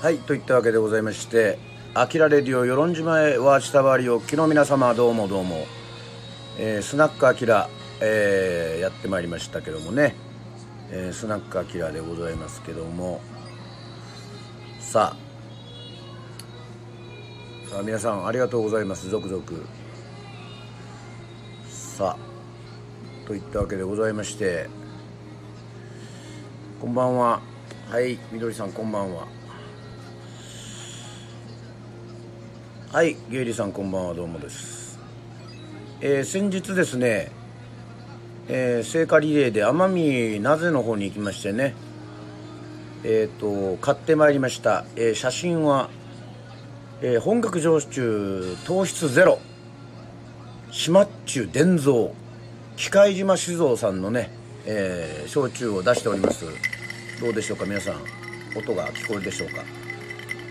はいといったわけでございまして「あきらレディオ与論島へワーチタバリおきの皆様どうもどうも」えー、スナックあきら、え、やってまいりましたけどもね、えー、スナックあきらでございますけども。さあ。さあ皆さんありがとうございます。続々。さあ。といったわけでございまして。こんばんは。はいみどりさんこんばんは。はいゲイリーさんこんばんはどうもです。えー、先日ですねえー、聖火リレーで奄美名瀬の方に行きましてねえっ、ー、と買ってまいりました、えー、写真は、えー、本格焼酎糖質ゼロ島っちゅう伝蔵機械島酒造さんのね、えー、焼酎を出しております。どうでしょうか皆さん。音が聞こえるでしょうか。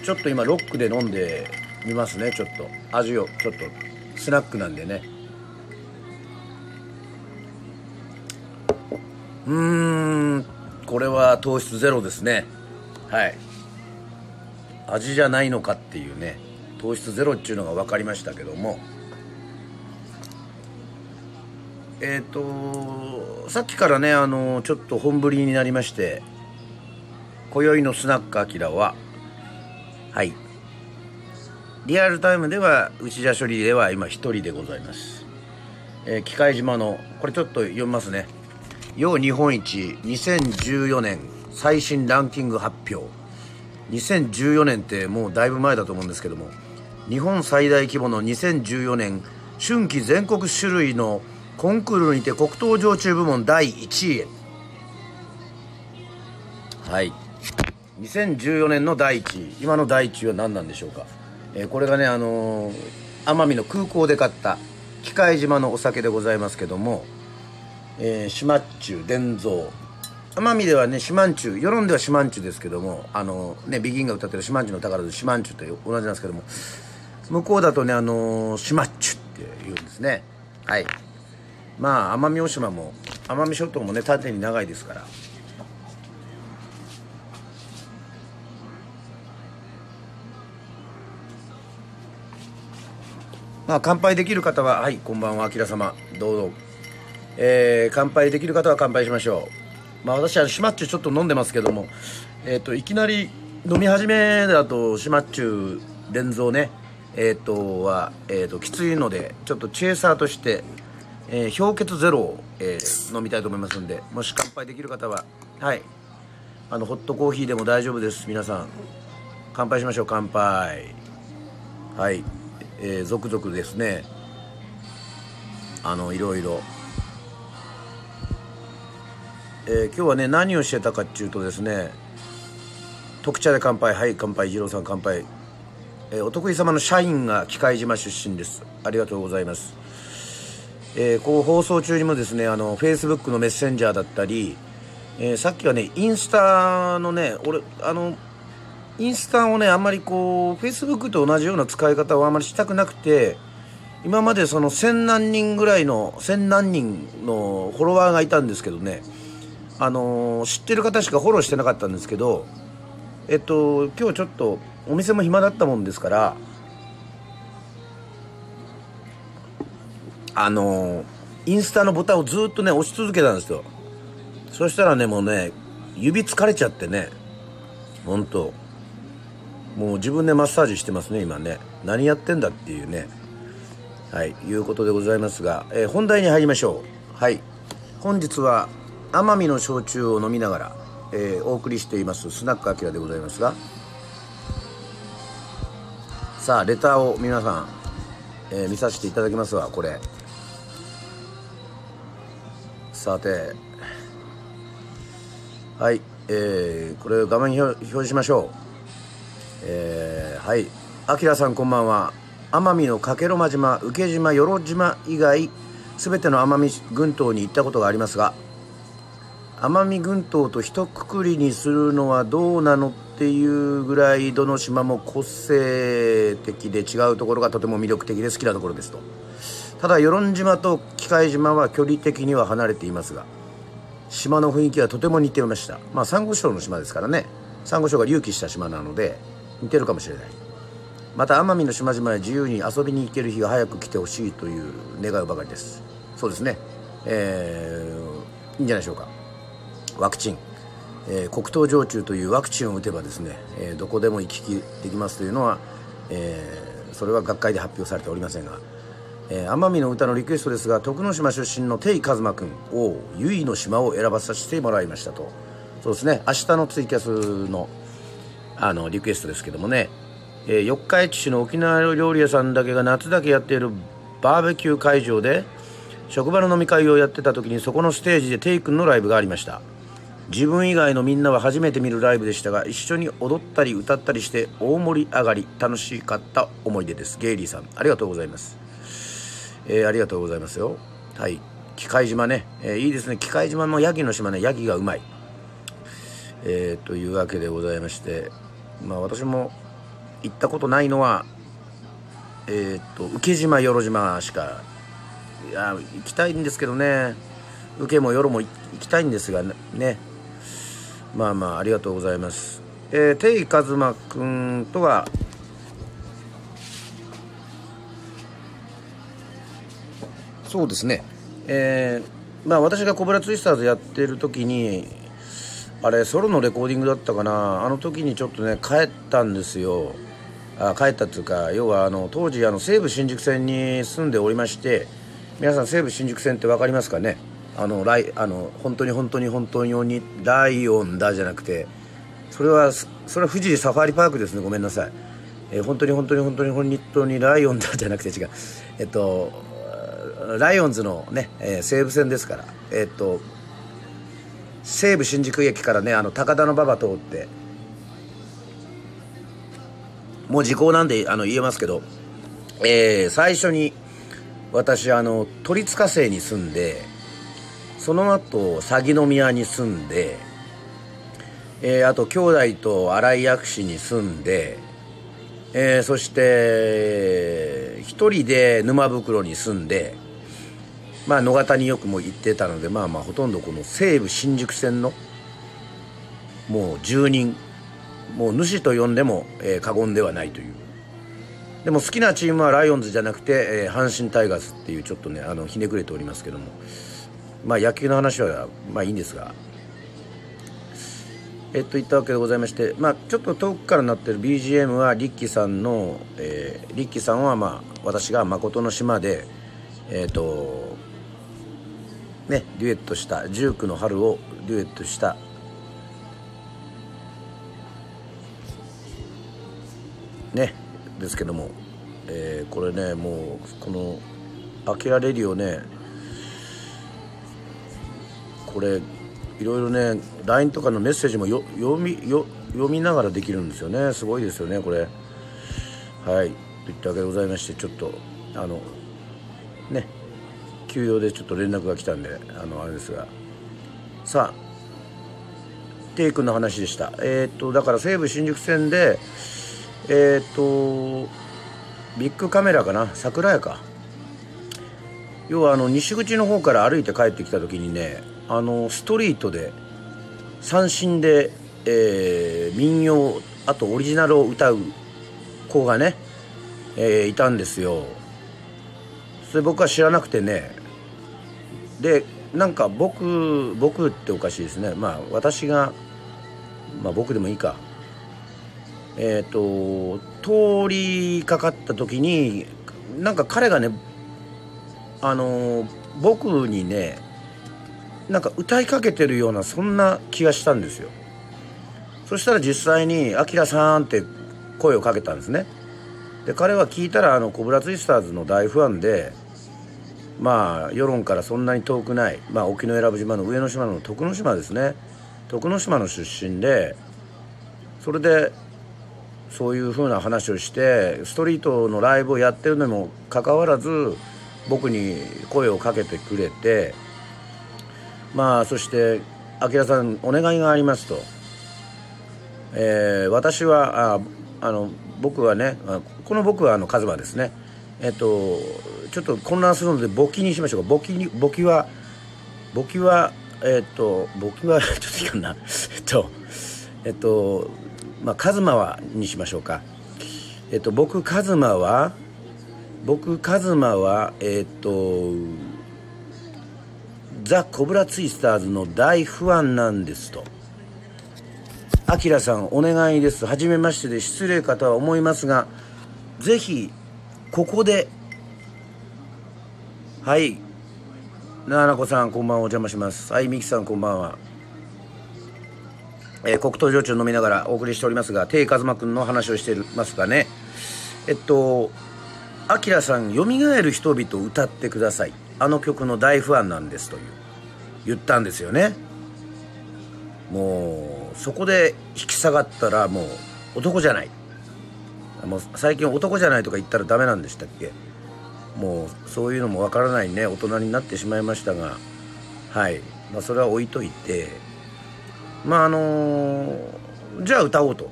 ちょっと今ロックで飲んでみますねちょっと。味をちょっと。スナックなんでね。うーん。これは糖質ゼロですね。はい。味じゃないのかっていうね。糖質ゼロっていうのが分かりましたけども。えっ、ー、とさっきからねあのちょっと本降りになりまして今宵のスナックアキラははい。リアルタイムでは内田処理では今一人でございます、えー、機械島のこれちょっと読みますね。要日本一2014年最新ランキング発表。2014年ってもうだいぶ前だと思うんですけども日本最大規模の2014年春季全国種類のコンクールにて黒糖焼酎部門第1位へ。はい。2014年の第1位。今の第1位は何なんでしょうか、えー、これがねあのー、奄美の空港で買った機械島のお酒でございますけども、えー、島っちゅう伝蔵。奄美ではね四万十世論では四万十ですけどもあのねビギンが歌ってる四万十の宝で四万十って同じなんですけども向こうだとねあの島っちゅって言うんですね。はい。まあ奄美大島も奄美諸島もね縦に長いですから。まあ乾杯できる方ははいこんばんはあきら様。どうぞ。えー、乾杯できる方は乾杯しましょう。まあ私はシマッチュちょっと飲んでますけどもえっ、ー、といきなり飲み始めだとシマッチュ連蔵ねえっ、ー、とは、えーときついのでちょっとチェイサーとしてえー、氷結ゼロを、えー、飲みたいと思いますんでもし乾杯できる方ははい。あのホットコーヒーでも大丈夫です。皆さん乾杯しましょう乾杯。はい、えー、続々ですね。あのいろいろ。えー、今日はね何をしてたかっていうとですね特茶で乾杯。はい乾杯。二郎さん乾杯、えー、お得意様の社員が機械島出身です。ありがとうございます。えー、こう放送中にもですねあの Facebook のメッセンジャーだったり、えー、さっきはねインスタのね俺あのインスタをねあんまりこう Facebook と同じような使い方をあんまりしたくなくて今までその千何人ぐらいの千何人のフォロワーがいたんですけどね。あの、知ってる方しかフォローしてなかったんですけどえっと今日ちょっとお店も暇だったもんですからあのインスタのボタンをずっとね押し続けたんですよ。そしたらねもうね指疲れちゃってねほんと。もう自分でマッサージしてますね今ね。何やってんだっていうね。はいいうことでございますが、えー、本題に入りましょう。はい。本日は奄美の焼酎を飲みながら、えー、お送りしていますスナックアキラでございますが。さあレターを皆さん、えー、見させていただきますわこれ。さて。はいえー、これを画面表示しましょう。えー、はい。あきらさんこんばんは。奄美の加計呂間島請島与論島以外全ての奄美群島に行ったことがありますが奄美群島と一括りにするのはどうなのっていうぐらいどの島も個性的で違うところがとても魅力的で好きなところですと。ただ与論島と機械島は距離的には離れていますが島の雰囲気はとても似ていました。まあサンゴ礁の島ですからね。サンゴ礁が隆起した島なので似てるかもしれない。また奄美の島々へ自由に遊びに行ける日が早く来てほしいという願うばかりです。そうですね。えー、いいんじゃないでしょうか。ワクチン、えー、黒糖焼酎というワクチンを打てばですね、えー、どこでも行き来できますというのは、えー、それは学会で発表されておりませんがえー、奄美の歌のリクエストですが徳之島出身の定一馬君を結の島を選ばさせてもらいましたと。そうですね。明日のツイキャスのあのリクエストですけどもね、えー、四日市市の沖縄料理屋さんだけが夏だけやっているバーベキュー会場で職場の飲み会をやってた時にそこのステージでテイ君のライブがありました。自分以外のみんなは初めて見るライブでしたが一緒に踊ったり歌ったりして大盛り上がり楽しかった思い出です。ゲイリーさんありがとうございます。えー、ありがとうございますよ。はい。機械島ね、えー、いいですね。機械島もヤギの島ね。ヤギがうまい。えー、というわけでございまして。まあ私も行ったことないのはえっ、と受島よろ島しかいや行きたいんですけどね。受けもよろも行きたいんですがね。まあまあありがとうございます。えー、テイカズマくんとはそうですね。えー、まあ私がコブラツイスターズやってる時にあれソロのレコーディングだったかな？あの時にちょっとね帰ったんですよ。あ帰ったっていうか要はあの当時あの西武新宿線に住んでおりまして皆さん西武新宿線って分かりますかね？あのライあの本当に本当に本当にライオンだじゃなくてそれはそれは富士サファリパークですね。ごめんなさい、えー、本当に本当に本当に本当にライオンだじゃなくて違う。えっとライオンズのね、えー、西武線ですから。え、っと西武新宿駅からねあの高田馬場通ってもう時効なんであの言えますけど、えー、最初に私あの鳥塚生に住んでその後鷺宮に住んで、えー、あと兄弟と新井薬師に住んで、えー、そして一人で沼袋に住んでまあ野方によくも行ってたのでまあまあほとんどこの西武新宿線のもう住人もう主と呼んでも、えー、過言ではないという。でも好きなチームはライオンズじゃなくて、えー、阪神タイガースっていうちょっとねあのひねくれておりますけども。まあ野球の話はまあいいんですが。えっと言ったわけでございましてまあちょっと遠くからなってる BGM はリッキーさんの、えー、リッキーさんはまあ私が誠の島でえっ、とねデュエットした「19の春」をデュエットした。ねですけども、えー、これねもうこの「アキラレディオね」これいろいろね LINE とかのメッセージもよ読みよ読みながらできるんですよね。すごいですよねこれ。はい。といったわけでございましてちょっとあのね休養でちょっと連絡が来たんであのあれですが。さあテイ君の話でした。えー、っとだから西武新宿線でえー、っとビッグカメラかな？桜屋か。要はあの西口の方から歩いて帰ってきた時にねあのストリートで三振で、えー、民謡あとオリジナルを歌う子がね、えー、いたんですよ。それ僕は知らなくてね。でなんか僕僕っておかしいですね。まあ私がまあ僕でもいいか。えっ、ー、と通りかかった時になんか彼がねあの僕にねなんか歌いかけてるようなそんな気がしたんですよ。そしたら実際に「あきらさん」って声をかけたんですね。で彼は聞いたらあのコブラツイスターズの大ファンでまあ世論からそんなに遠くない、まあ、沖永良部島の上の島の徳之島ですね徳之島の出身でそれでそういうふうな話をしてストリートのライブをやってるのにもかかわらず僕に声をかけてくれてまあそして「明さんお願いがあります」と。えー、私はああの僕はねこの僕はあのカズマですねえっとちょっと混乱するので簿記にしましょうか簿記に簿記は簿記はえっと簿記は ちょっといいかなえっとえっとまあカズマはにしましょうかえっと僕カズマは僕カズマはえっとザ・コブラツイスターズの大ファンなんですと。アキラさんお願いです。はじめましてで失礼かとは思いますが、ぜひ、ここで、はい。ななこさん、こんばんは、お邪魔します。はい、みきさん、こんばんは。えー、黒糖焼酎飲みながらお送りしておりますが、テイカズマくんの話をしてますがね、えっと、アキラさん、蘇る人々歌ってください。あの曲の大ファンなんですという言ったんですよねもうそこで引き下がったらもう男じゃないもう最近男じゃないとか言ったらダメなんでしたっけ？もうそういうのもわからないね。大人になってしまいましたが。はい、まあ、それは置いといて。まああのー、じゃあ歌おうと、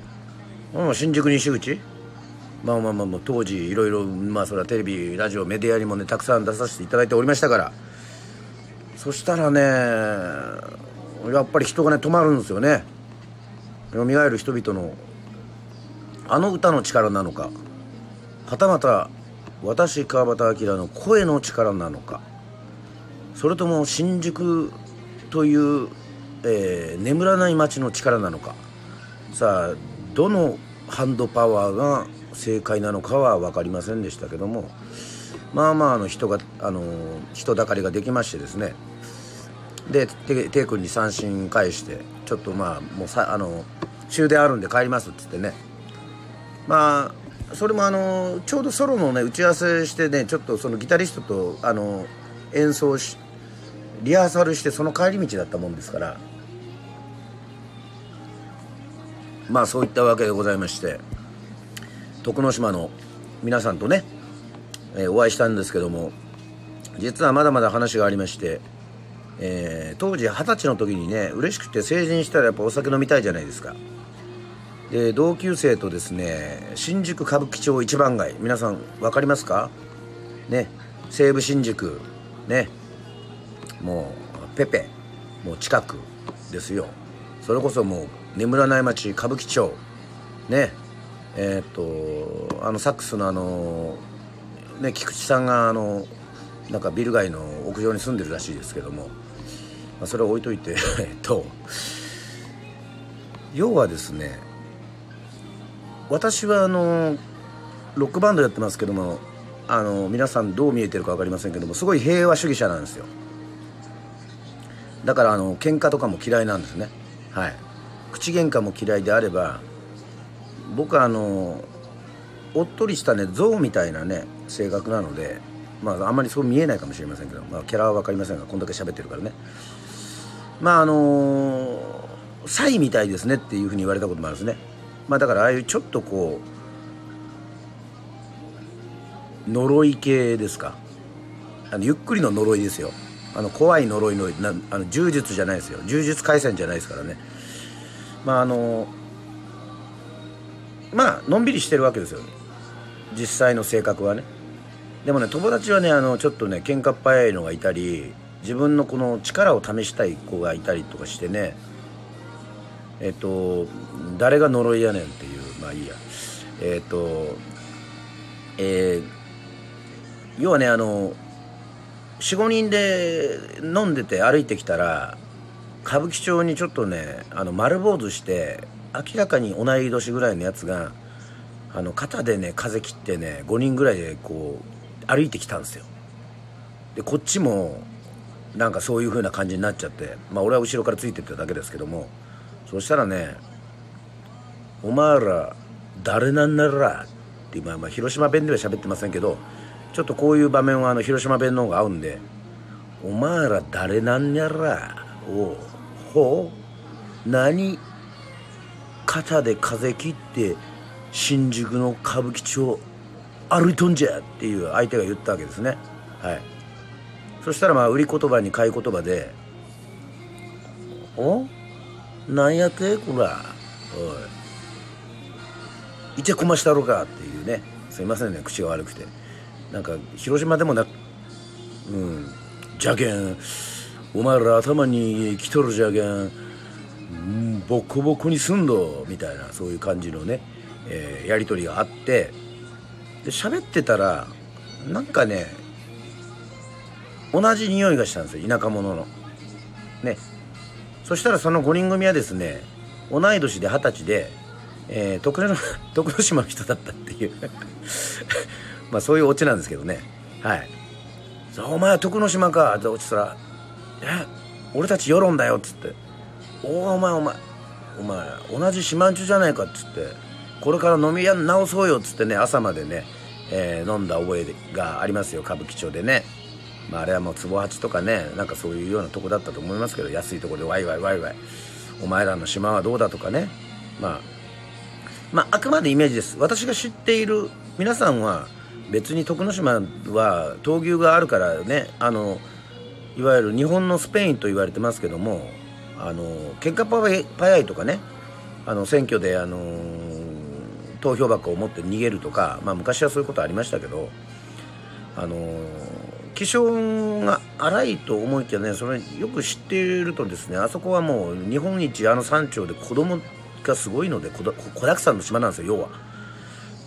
うん、新宿西口。まあまあまあまあ当時いろいろまあそれはテレビラジオメディアにもねたくさん出させていただいておりましたから。そしたらねやっぱり人がね止まるんですよね。蘇る人々のあの歌の力なのかはたまた私川端明の声の力なのかそれとも新宿という、えー、眠らない街の力なのか。さあどのハンドパワーが正解なのかは分かりませんでしたけどもまあまああの人があの人だかりができましてですね。でテイ君に三振返してちょっとまあもうさあの終電あるんで帰りますっつってね。まあそれもあのちょうどソロのね打ち合わせしてねちょっとそのギタリストとあの演奏しリハーサルしてその帰り道だったもんですから。まあそういったわけでございまして徳之島の皆さんとね、えー、お会いしたんですけども実はまだまだ話がありまして、えー、当時二十歳の時にね嬉しくて成人したらやっぱお酒飲みたいじゃないですか。で同級生とですね新宿歌舞伎町一番街皆さん分かりますか？ね西武新宿ねもうペペもう近くですよ。それこそもう眠らない街歌舞伎町ねえっ、とあのサックスのあのね菊池さんがあのなんかビル街の屋上に住んでるらしいですけども、まあ、それは置いといて えっと要はですね私はあのロックバンドやってますけどもあの皆さんどう見えてるか分かりませんけどもすごい平和主義者なんですよ。だからあの喧嘩とかも嫌いなんですね。はい。口喧嘩も嫌いであれば僕はあのおっとりしたね象みたいなね性格なのでまああんまりそう見えないかもしれませんけど、まあ、キャラは分かりませんがこんだけ喋ってるからね。まああのサイみたいですねっていうふうに言われたこともあるんですね。まあだからああいうちょっとこう呪い系ですか。あのゆっくりの呪いですよ。あの怖い呪いのなあの柔術じゃないですよ。柔術回戦じゃないですからね。まああのまあのんびりしてるわけですよ。実際の性格はね。でもね友達はねあのちょっとね喧嘩っ早いのがいたり自分のこの力を試したい子がいたりとかしてねえっと誰が呪いやねんっていうまあいいや。えっとえー、要はねあの45人で飲んでて歩いてきたら歌舞伎町にちょっとねあの丸坊主して明らかに同い年ぐらいのやつがあの肩でね風切ってね5人ぐらいでこう歩いてきたんですよ。でこっちもなんかそういう風な感じになっちゃってまあ俺は後ろからついてっただけですけどもそしたらね「お前ら誰なんなら」って今、まあ、広島弁では喋ってませんけどちょっとこういう場面はあの広島弁の方が合うんで「お前ら誰なんやら」おほう何肩で風切って新宿の歌舞伎町歩いとんじゃっていう相手が言ったわけですね。はい。そしたらまあ売り言葉に買い言葉で「お？なんやってこら。おい。いてこましたろか」っていうね。すいませんね。口が悪くて。なんか広島でもなうん。じゃけんお前ら頭に来とるじゃけんボコボコにすんど。みたいなそういう感じのね、えー、やり取りがあって。で喋ってたらなんかね同じ匂いがしたんですよ。田舎者の。ね。そしたらその5人組はですね同い年で二十歳で、えー、徳 徳之島の人だったっていう。まあそういうオチなんですけどね。はい「お前は徳之島か」って落ちたら「え俺たち世論だよ」っつって「おおお前お前お前同じ島んちゅじゃないか」っつって「これから飲み屋直そうよ」っつってね朝までね、えー、飲んだ覚えがありますよ。歌舞伎町でね。まあ、あれはもう壺八とかねなんかそういうようなとこだったと思いますけど安いところでワイワイワイワイ。お前らの島はどうだとかね。まあまああくまでイメージです。私が知っている皆さんは別に徳之島は闘牛があるからねあのいわゆる日本のスペインと言われてますけどもあの結果早いとかねあの選挙であの投票箱を持って逃げるとか、まあ、昔はそういうことありましたけどあの気性が荒いと思いきやねそれよく知っているとですねあそこはもう日本一あの山頂で子供がすごいので子だくさんの島なんですよ要は。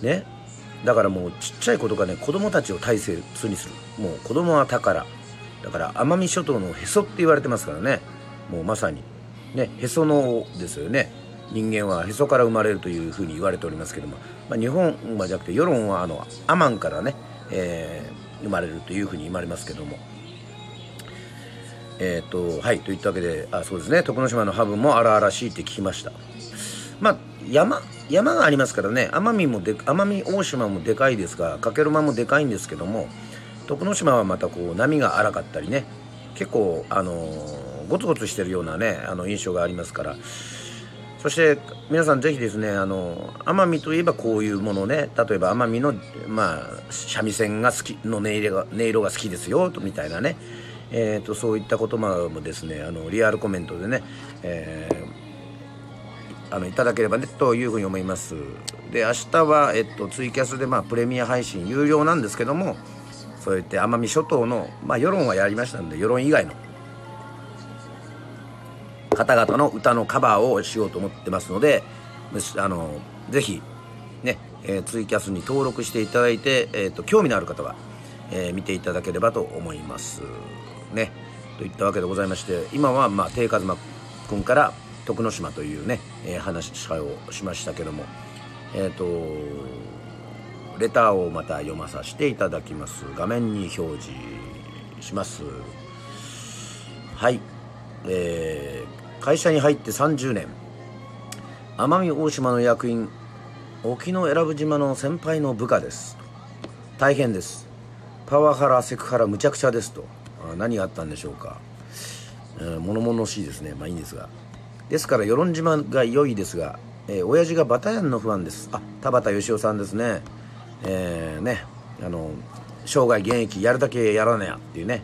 ね。だからもうちっちゃい子とかね子供たちを大切にする。もう子供は宝。だから奄美諸島のへそって言われてますからね。もうまさに。ねへそのですよね。人間はへそから生まれるというふうに言われておりますけども、まあ、日本はじゃなくて世論はあのアマンからね、えー、生まれるというふうに言われますけども。えっ、ー、とはいといったわけであそうですね。徳之島のハブも荒々しいって聞きました。まあ山山がありますからね。奄美もで奄美大島もでかいですが加計呂麻もでかいんですけども徳之島はまたこう波が荒かったりね。結構あのー、ゴツゴツしてるようなねあの印象がありますから。そして皆さんぜひですねあの奄美といえばこういうものね。例えば奄美のまあ三味線が好きの音色が音色が好きですよとみたいなね。えーと、とそういった言葉もですねあのリアルコメントでね、えーあのいただければねというふうに思います。で明日は、えっと、ツイキャスで、まあ、プレミア配信有料なんですけどもそうやって奄美諸島の、まあ、世論はやりましたんで世論以外の方々の歌のカバーをしようと思ってますのであのぜひね、えー、ツイキャスに登録していただいて、えーと、興味のある方は、えー、見ていただければと思いますねといったわけでございまして今は、まあ、定和馬君から「徳之島というね、えー、話をしましたけどもえっ、ー、とレターをまた読まさせていただきます画面に表示しますはいえー、会社に入って30年。奄美大島の役員沖永良部島の先輩の部下です。大変です。パワハラセクハラむちゃくちゃですと。何があったんでしょうか、えー、物々しいですね。まあいいんですが。ですから与論島が良いですが、えー、親父がバタヤンのファンです。あ田畑義雄さんですね。えー、ねあの生涯現役やるだけやらなやっていうね、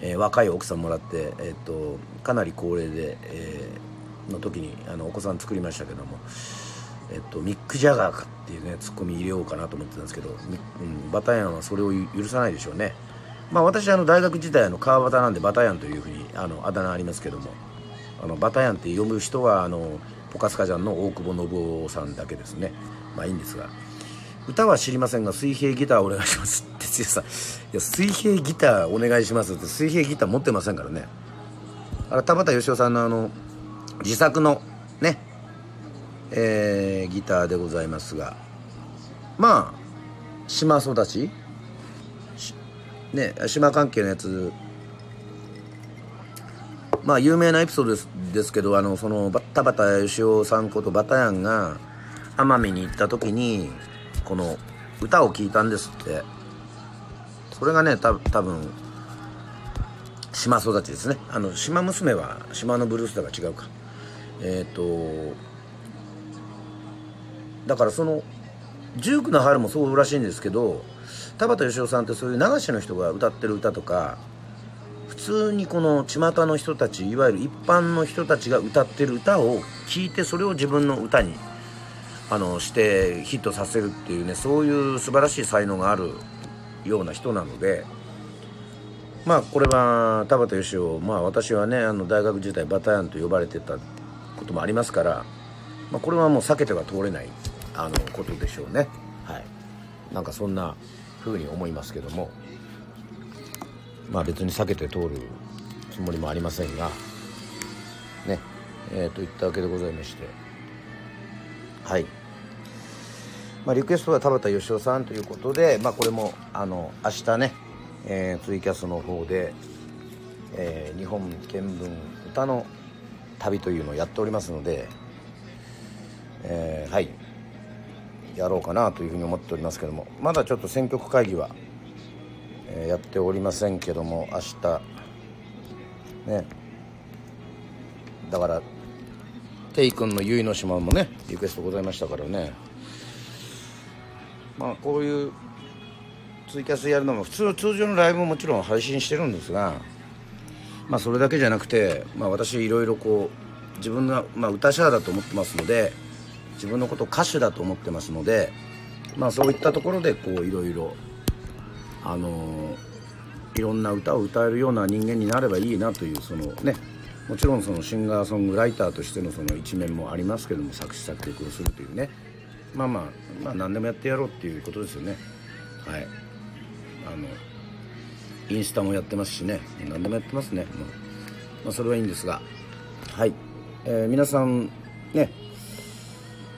えー、若い奥さんもらって、えーと、かなり高齢で、えー、の時にあのお子さん作りましたけども、えーと、ミック・ジャガーかっていうねツッコミ入れようかなと思ってたんですけど、うん、バタヤンはそれを許さないでしょうね。まあ私あの大学時代の川端なんでバタヤンというふうにあのあだ名ありますけどもあのバタヤンって読む人はあのポカスカジャンの大久保信夫さんだけですね。まあいいんですが。歌は知りませんが水平ギターお願いしますって剛さ。んいや水平ギターお願いしますって水平ギター持ってませんからね。あれ田畑義雄さんのあの自作のねえー、ギターでございますがまあ島育ち？ね島関係のやつ。まあ有名なエピソードですですけどあのその田畑義雄さんことバタヤンが奄美に行った時にこの歌を聴いたんですって。それがねた多分島育ちですね。あの島娘は島のブルースだから違うか。えっ、ー、とだからその十九の春もそうらしいんですけど田畑義雄さんってそういう流しの人が歌ってる歌とか普通にこの巷の人たちいわゆる一般の人たちが歌ってる歌を聴いてそれを自分の歌にあのしてヒットさせるっていうねそういう素晴らしい才能があるような人なのでまあこれは田畑義雄まあ私はねあの大学時代バタヤンと呼ばれてたこともありますから、まあ、これはもう避けては通れないあのことでしょうね。はい。なんかそんな風に思いますけども。まあ別に避けて通るつもりもありませんが。ね。えー、といったわけでございまして。はい。まあ、リクエストは田畑義雄さんということで、まあ、これもあの明日ね、えー、ツイキャスの方で、えー、日本見聞歌の旅というのをやっておりますので、えー、はい。やろうかなというふうに思っておりますけどもまだちょっと選曲会議は、えー、やっておりませんけども明日ね。だからテイ君の結の島もねリクエストございましたからね。まあこういうツイキャスやるのも普通の通常のライブももちろん配信してるんですがまあそれだけじゃなくて、まあ、私いろいろこう自分が、まあ、歌者だと思ってますので自分のこと歌手だと思ってますのでまあそういったところでこういろいろあの、いろんな歌を歌えるような人間になればいいなというそのねもちろんそのシンガーソングライターとしてのその一面もありますけども作詞作曲をするというね。まあまあまあ何でもやってやろうっていうことですよね。はい。あのインスタもやってますしね。何でもやってますね、まあ、まあ、それはいいんですが。はい、えー、皆さんね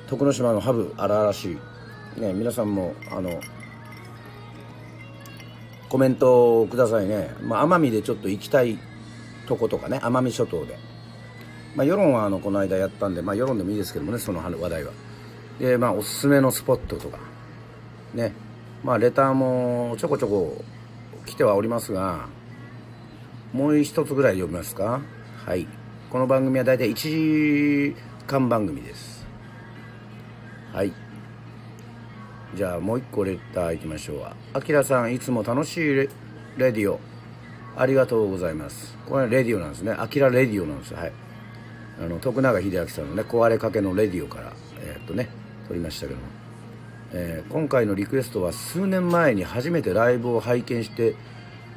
徳之島のハブ荒々しい。ね皆さんもあのコメントをくださいね、まあ、奄美でちょっと行きたいとことかね。奄美諸島で、まあ、世論はあのこの間やったんで、まあ、世論でもいいですけどもねその話題は。でまあおすすめのスポットとか。ね。まあレターもちょこちょこ来てはおりますがもう一つぐらい読みますか。はい。この番組は大体1時間番組です。はい。じゃあもう一個レターいきましょう。あきらさんいつも楽しいレレディオ。ありがとうございます。これレディオなんですね。アキラレディオなんですはい。あの徳永英明さんのね壊れかけのレディオからえー、っとね撮りましたけども、えー、今回のリクエストは数年前に初めてライブを拝見して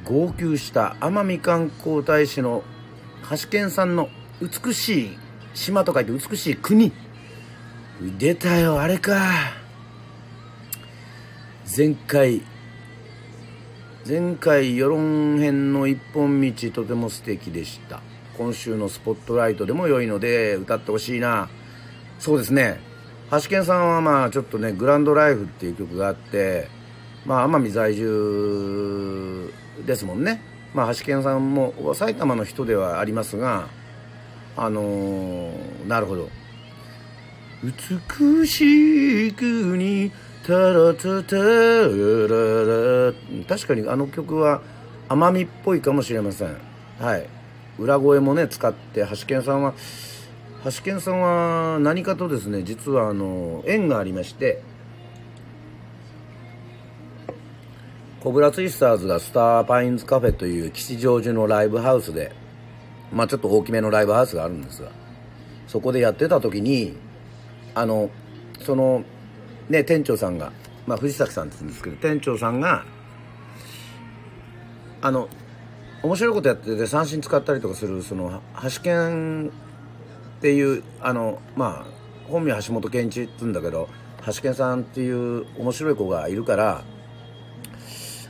号泣した奄美観光大使の橋健さんの美しい島と書いて美しい国。出たよあれか。前回前回世論編の一本道とても素敵でした。今週のスポットライトでも良いので歌ってほしいな。そうですね。橋健さんはまあちょっとね「グランドライフ」っていう曲があってまあ奄美在住ですもんね。まあ橋健さんも埼玉の人ではありますがあのー、なるほど。美しい国タラタタララ確かにあの曲は奄美っぽいかもしれません。はい。裏声もね使って橋健さんは橋健さんは何かとですね実はあの縁がありましてコブラツイスターズがスターパインズカフェという吉祥寺のライブハウスでまあちょっと大きめのライブハウスがあるんですがそこでやってた時にあのそのね、店長さんが、まあ、藤崎さんって言うんですけど、店長さんが、あの、面白いことやってて三振使ったりとかする、その、橋健っていう、あの、まあ、本名橋本健一って言うんだけど、橋健さんっていう面白い子がいるから、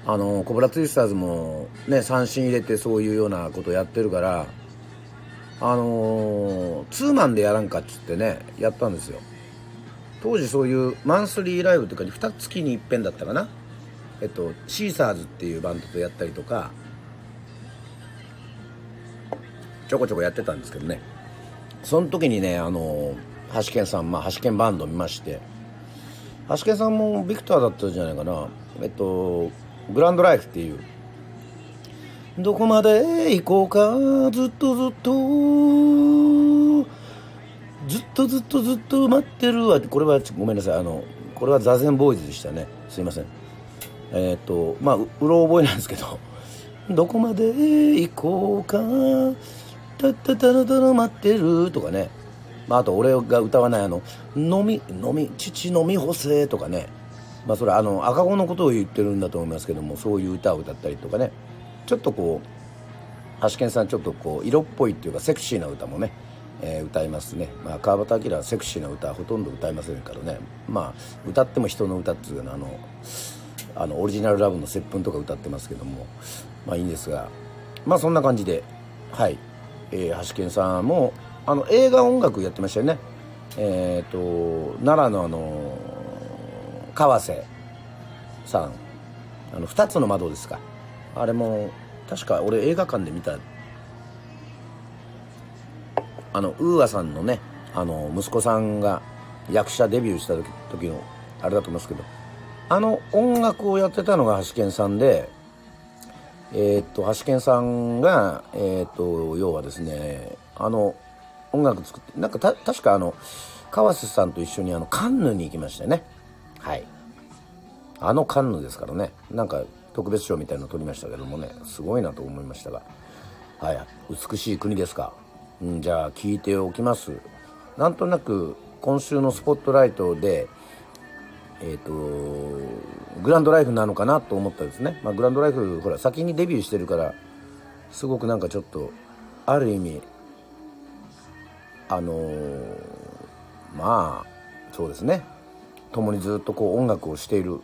あの、コブラツイスターズもね、三振入れてそういうようなことやってるから、あのー、ツーマンでやらんかっつってね、やったんですよ。当時そういうマンスリーライブとかに2月に一遍だったかなえっとシーサーズっていうバンドとやったりとかちょこちょこやってたんですけどねその時にねあの橋健さんまあ橋健バンド見まして橋健さんもビクターだったじゃないかな。えっとグランドライフっていう。どこまで行こうかずっとずっと。ずっとずっとずっと待ってるわ。これはごめんなさい。あのこれは座禅ボーイズでしたね。すいません。えっ、とまあうろ覚えなんですけど。どこまで行こうか。たったたらたら待ってるとかねまあ、あと俺が歌わないあの「飲み飲み父飲み干せ」とかねまあそれあの赤子のことを言ってるんだと思いますけどもそういう歌を歌ったりとかねちょっとこう橋健さんちょっとこう色っぽいっていうかセクシーな歌もねえー、歌いますね、まあ、川端明はセクシーな歌ほとんど歌いませんからねまあ歌っても人の歌っていうのはあのあのオリジナルラブの接吻とか歌ってますけどもまあいいんですがまあそんな感じではい、えー、橋健さんもあの映画音楽やってましたよね。えっ、ー、と奈良のあの川瀬さん。あの2つの窓ですか。あれも確か俺映画館で見た。あのウーアさんのねあの息子さんが役者デビューした時のあれだと思いますけど。あの音楽をやってたのが橋健さんでえー、っと橋健さんがえー、っと要はですねあの音楽作ってなんかた確かあの川瀬さんと一緒にあのカンヌに行きましたよね。はい。あのカンヌですからね。なんか特別賞みたいなの取りましたけどもね。すごいなと思いましたが。はい。美しい国ですか。んじゃあ聞いておきます。なんとなく今週のスポットライトでえっ、ー、とグランドライフなのかなと思ったんですね、まあ、グランドライフほら先にデビューしてるからすごくなんかちょっとある意味あのー、まあそうですね。共にずっとこう音楽をしている。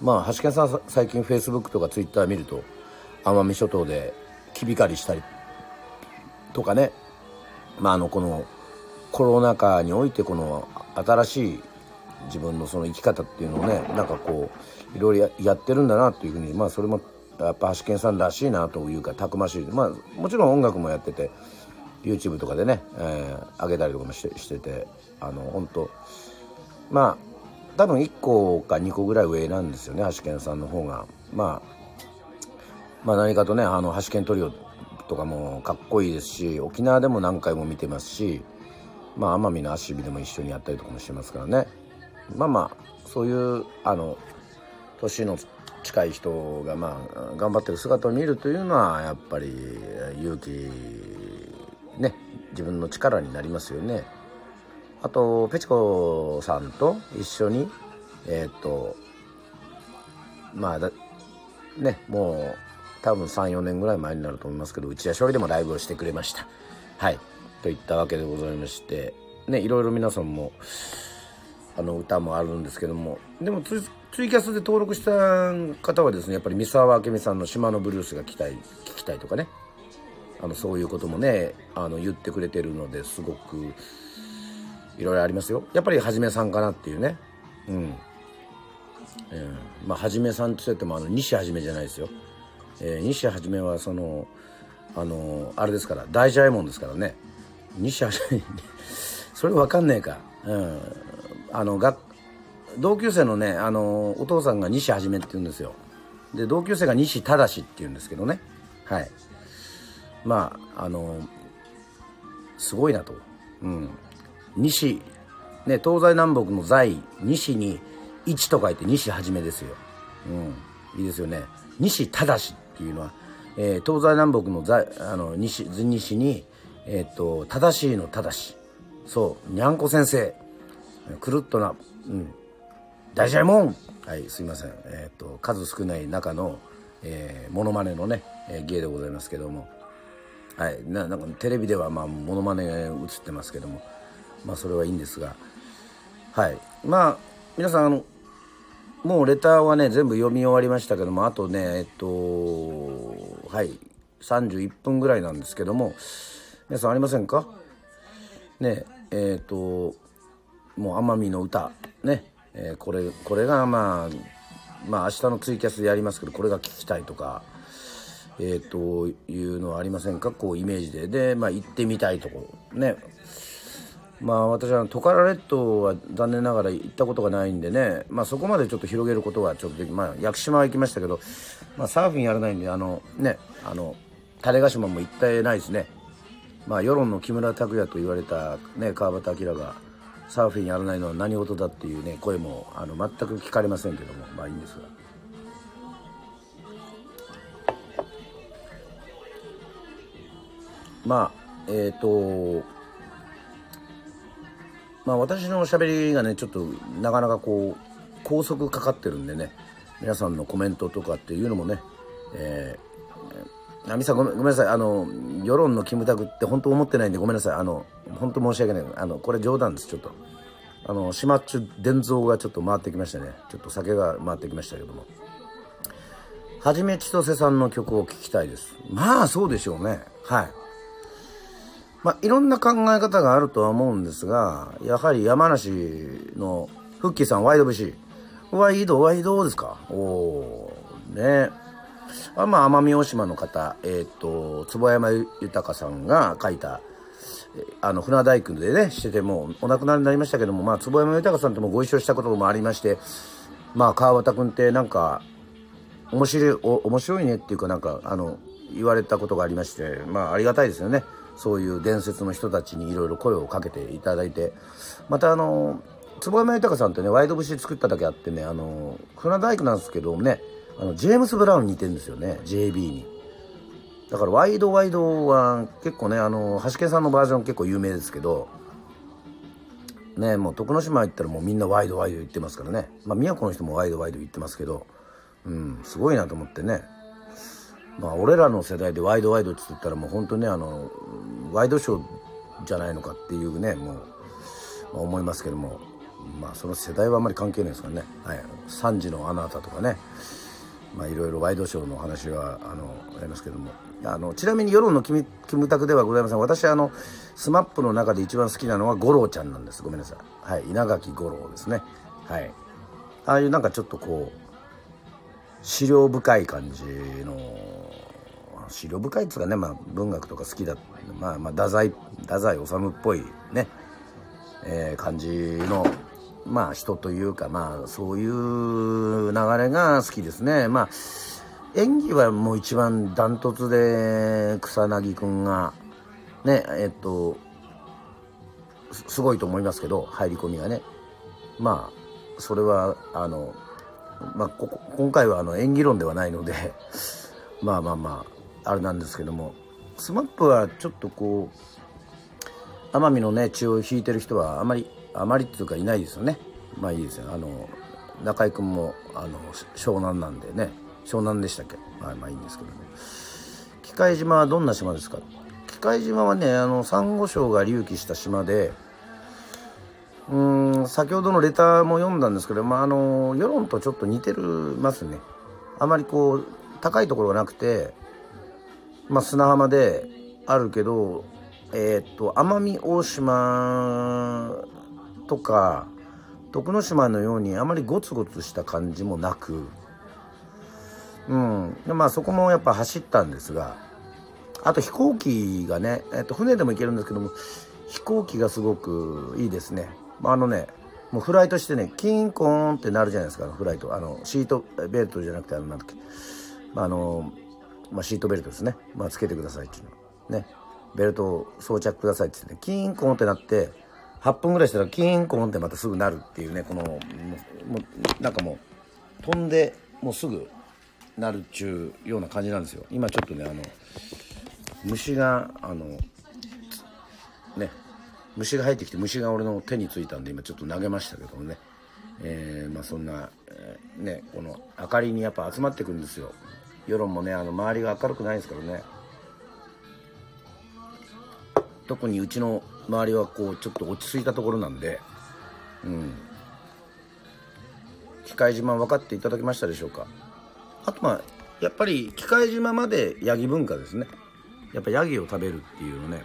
まあ橋健さん最近フェイスブックとかツイッター見ると奄美諸島で木びかりしたりとかね。まあ、あのこのコロナ禍においてこの新しい自分のその生き方っていうのをねなんかこういろいろやってるんだなっていうふうにまあそれもやっぱ橋健さんらしいなというかたくましい。まあもちろん音楽もやってて YouTube とかでね、えー、上げたりとかもしてしててあの本当まあ多分1個か2個ぐらい上なんですよね橋健さんの方が。まあまあ何かとねあの橋健トリオとかもかっこいいですし沖縄でも何回も見てますしまあ奄美の足指でも一緒にやったりとかもしてますからね。まあまあそういうあの年の近い人がまあ頑張ってる姿を見るというのはやっぱり勇気ね自分の力になりますよね。あとペチコさんと一緒にえっ、とまあだねもう多分34年ぐらい前になると思いますけど内田処理でもライブをしてくれましたはいといったわけでございましてねいろいろ皆さんもあの歌もあるんですけども。でもツイキャスで登録した方はですねやっぱり三沢明美さんの「島のブルース」が聞きたい聞きたいとかね。あのそういうこともねあの言ってくれてるのですごくいろいろありますよ。やっぱりはじめさんかなっていうね。うん、うん、まあはじめさんって言ってもあの西はじめじゃないですよ。えー、西はじめはそのあのあれですから大ジャイモンですからね。西はじめ それ分かんねえか。うん。あのが同級生のねあのお父さんが西はじめって言うんですよ。で同級生が西正って言うんですけどね。はい。まああのすごいなと。うん。西ね東西南北の在西に一と書いて西はじめですよ。うん。いいですよね。西正っていうのは、えー、東西南北の在あの西西に、えーと、正しいの正し。そう。にゃんこ先生。くるっとな、うん、大事なもん。はいすいません、えーと、数少ない中の、えー、モノマネのね、えー、芸でございますけども。はいななんかテレビではまあモノマネ映ってますけども。まあそれはいいんですが。はい。まあ皆さんあのもうレターはね全部読み終わりましたけどもあとねえっとはい31分ぐらいなんですけども。皆さんありませんか？ねえっともう奄美の歌。ね、えー、これこれがまあまあ明日のツイキャスでやりますけどこれが聞きたいとかえー、というのはありませんか？こうイメージで。でまあ行ってみたいところ。ね。まあ私はトカラ列島は残念ながら行ったことがないんでね、まあ、そこまでちょっと広げることはちょっとできまあ屋久島は行きましたけど、まあ、サーフィンやらないんであのね。あの種子島も行ってないですね。まあ世論の木村拓哉と言われた、ね、川端明がサーフィンやらないのは何事だっていうね声もあの全く聞かれませんけどもまあいいんですが。まあえっ、ー、とまあ私のしゃべりがねちょっとなかなかこう高速かかってるんでね皆さんのコメントとかっていうのもねえー、ナミさんごめんなさいあの世論のキムタクって本当思ってないんでごめんなさいあの本当申し訳ない。あのこれ冗談ですちょっと。あの島っちゅ伝蔵がちょっと回ってきましたね。ちょっと酒が回ってきましたけども。はじめ千歳さんの曲を聴きたいです。まあそうでしょうね。はい。まあいろんな考え方があるとは思うんですがやはり山梨のフッキーさんワイド節。ワイドワイドですか？おおね。あまあ奄美大島の方えっ、ー、と坪山豊さんが書いたあの船大工でねしててもお亡くなりになりましたけどもまあ坪山豊さんともご一緒したこともありましてまあ川端君ってなんか面白い面白いねっていうかなんかあの言われたことがありましてまあありがたいですよね。そういう伝説の人たちにいろいろ声をかけていただいて。またあの坪山豊さんってねワイド節作っただけあってねあの船大工なんですけどねあのジェームス・ブラウンに似てるんですよね JB に。だからワイドワイドは結構ねあの橋家さんのバージョン結構有名ですけどねもう徳之島行ったらもうみんなワイドワイド言ってますからね。まあ宮古の人もワイドワイド言ってますけどうんすごいなと思ってね。まあ俺らの世代でワイドワイドって言ったらもう本当ねあのワイドショーじゃないのかっていうねもう、まあ、思いますけども。まあその世代はあんまり関係ないですからね、はい、3時のあなたとかね。まあいろいろワイドショーの話はあのありますけども。あのちなみに世論のキムキムタクではございません。私あの SMAP の中で一番好きなのは五郎ちゃんなんです。ごめんなさい。はい。稲垣吾郎ですね。はい。ああいうなんかちょっとこう資料深い感じの資料深いっつうかね、まあ、文学とか好きだまあまあ太宰太宰治っぽいね、えー、感じのまあ人というかまあそういう流れが好きですね。まあ演技はもう一番ダントツで草薙君がねえっとすごいと思いますけど入り込みがね。まあそれはあのまあ、ここ今回はあの演技論ではないので まあまあまああれなんですけども。SMAP はちょっとこう奄美のね血を引いてる人はあまりあまりっていうかいないですよね。まあいいですよ。あの中居君もあの湘南なんでね。湘南でしたっけ？まあまあいいんですけどね。機械島はどんな島ですか？機械島はねあのサンゴ礁が隆起した島でうん先ほどのレターも読んだんですけど、まあ、あの世論とちょっと似てるますね。あまりこう高いところがなくて、まあ、砂浜であるけどえー、っと奄美大島とか徳之島のようにあまりゴツゴツした感じもなくうん。でまあそこもやっぱ走ったんですがあと飛行機がね、え、っと船でも行けるんですけども飛行機がすごくいいですね。あのねもうフライトしてねキンコーンってなるじゃないですかフライト。あのシートベルトじゃなくてあのなんだっけ、まあ、あの、まあ、シートベルトですね、まあ、つけてくださいっていうの。ね。ベルトを装着くださいって言って、ね、キンコーンってなって8分ぐらいしたらキンコーンってまたすぐなるっていうねこのもうなんかもう飛んでもうすぐなるっちゅうような感じなんですよ。今ちょっとねあの虫があのね虫が入ってきて虫が俺の手についたんで今ちょっと投げましたけどもね、えー、まあそんな、えー、ねこの明かりにやっぱ集まってくるんですよ。世論もねあの周りが明るくないですからね。特にうちの周りはこうちょっと落ち着いたところなんで。うん。機械島分かっていただけましたでしょうか。あとまあやっぱり機械島までヤギ文化ですね。やっぱヤギを食べるっていうのね。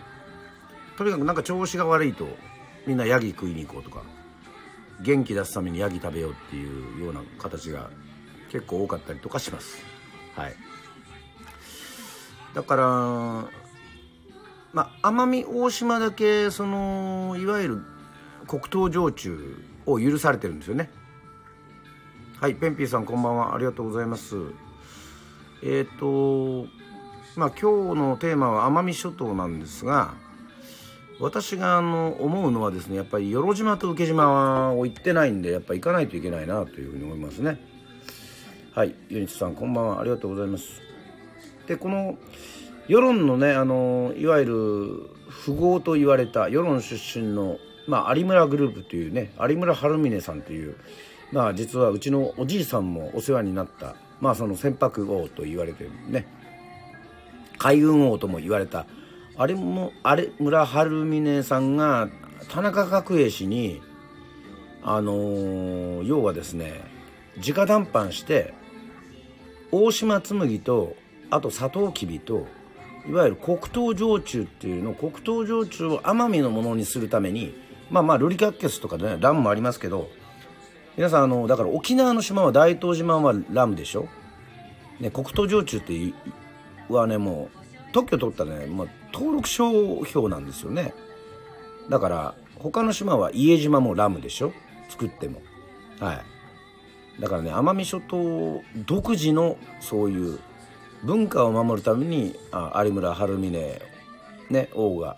とにかくなんか調子が悪いとみんなヤギ食いに行こうとか元気出すためにヤギ食べようっていうような形が結構多かったりとかします。はい。だからまあ奄美大島だけそのいわゆる黒糖焼酎を許されてるんですよね。はいペンピーさんこんばんは。ありがとうございます。えっ、ー、とまあ今日のテーマは奄美諸島なんですが私があの思うのはですねやっぱり与路島と請島を行ってないんでやっぱ行かないといけないなというふうに思いますね。はいユニツさんこんばんは。ありがとうございます。でこの世論のねあのいわゆる富豪と言われた世論出身の、まあ、有村グループというね有村晴峰さんというまあ実はうちのおじいさんもお世話になったまあその船舶王と言われてるね海軍王とも言われた有も有村晴峰さんが田中角栄氏にあのー、要はですね直談判して大島紬とあとサトウキビといわゆる黒糖焼酎っていうの黒糖焼酎を奄美のものにするためにまあまあルリカッケスとかねラムもありますけど皆さんあのだから沖縄の島は大東島はラムでしょ、ね、黒糖焼酎ってはねもう特許取ったね、まあ、登録商標なんですよね。だから他の島は家島もラムでしょ？作っても。はい。だからね奄美諸島独自のそういう文化を守るためにあ有村晴峰ね王が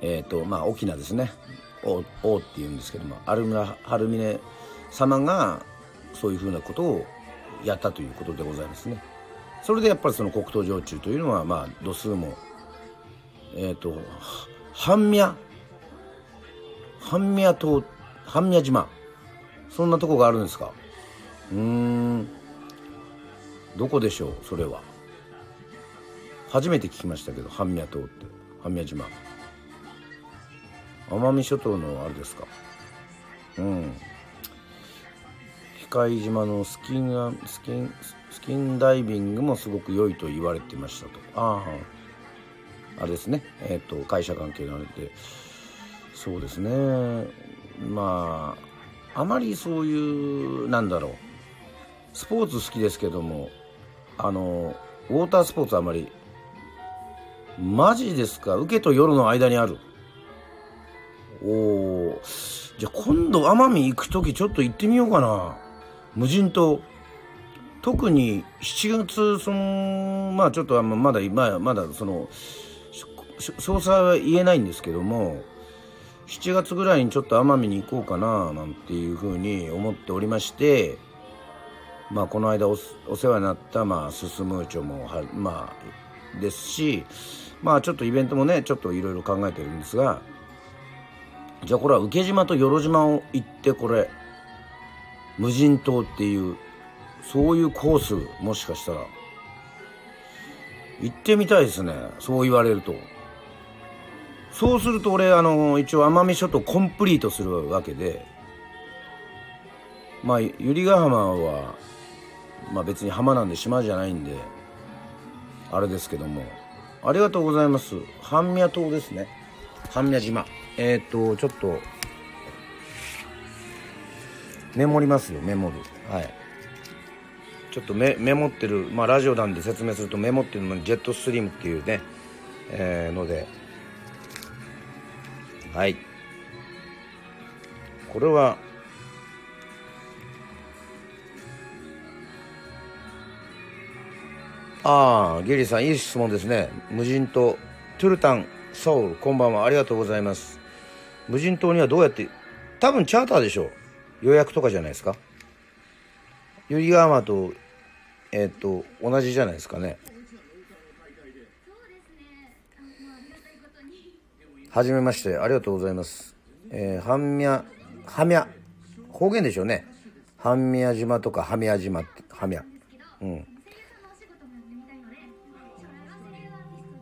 えっ、ー、とまあ沖縄ですね。王王っていうんですけども有村晴峰様がそういうふうなことをやったということでございますね。それでやっぱりその黒糖焼酎というのはまあ度数もえっ、ー、と半宮半宮島半宮島。そんなとこがあるんですか？うん。どこでしょうそれは。初めて聞きましたけど半宮島って半宮島。奄美諸島のあれですか。うん。機島のスキンスキンスキンダイビングもすごく良いと言われてましたと。ああ。あれですね。えっ、ー、と会社関係のあれで。そうですね。まああまりそういうなんだろう。スポーツ好きですけどもあのウォータースポーツあまりマジですか？受けと夜の間にある。おおじゃあ今度奄美行く時ちょっと行ってみようかな。無人島。特に7月そのまあちょっとまだ今まだその詳細は言えないんですけども7月ぐらいにちょっと奄美に行こうかななんていうふうに思っておりましてまあこの間お世話になったまあススムーチョもはまあですしまあちょっとイベントもねちょっといろいろ考えてるんですがじゃあこれは受島と与路島を行ってこれ無人島っていうそういうコースもしかしたら行ってみたいですね。そう言われると。そうすると俺あの一応奄美諸島コンプリートするわけでまあ百合ヶ浜はまあ別に浜なんで島じゃないんであれですけども。ありがとうございます。半宮島ですね。半宮島。えっ、とちょっとメモりますよメモる。はい。ちょっとメメモってるまあラジオなんで説明するとメモってるのにジェットストリームっていうね、えー、ので。はい。これはああゲリーさんいい質問ですね。無人島トゥルタンソウルこんばんは。ありがとうございます。無人島にはどうやって多分チャーターでしょう。予約とかじゃないですか。百合ヶ浜とえっ、と同じじゃないですかね。はじめましてありがとうございます。えー、半宮半宮。方言でしょうね。半宮島とか半宮島って半宮。うん。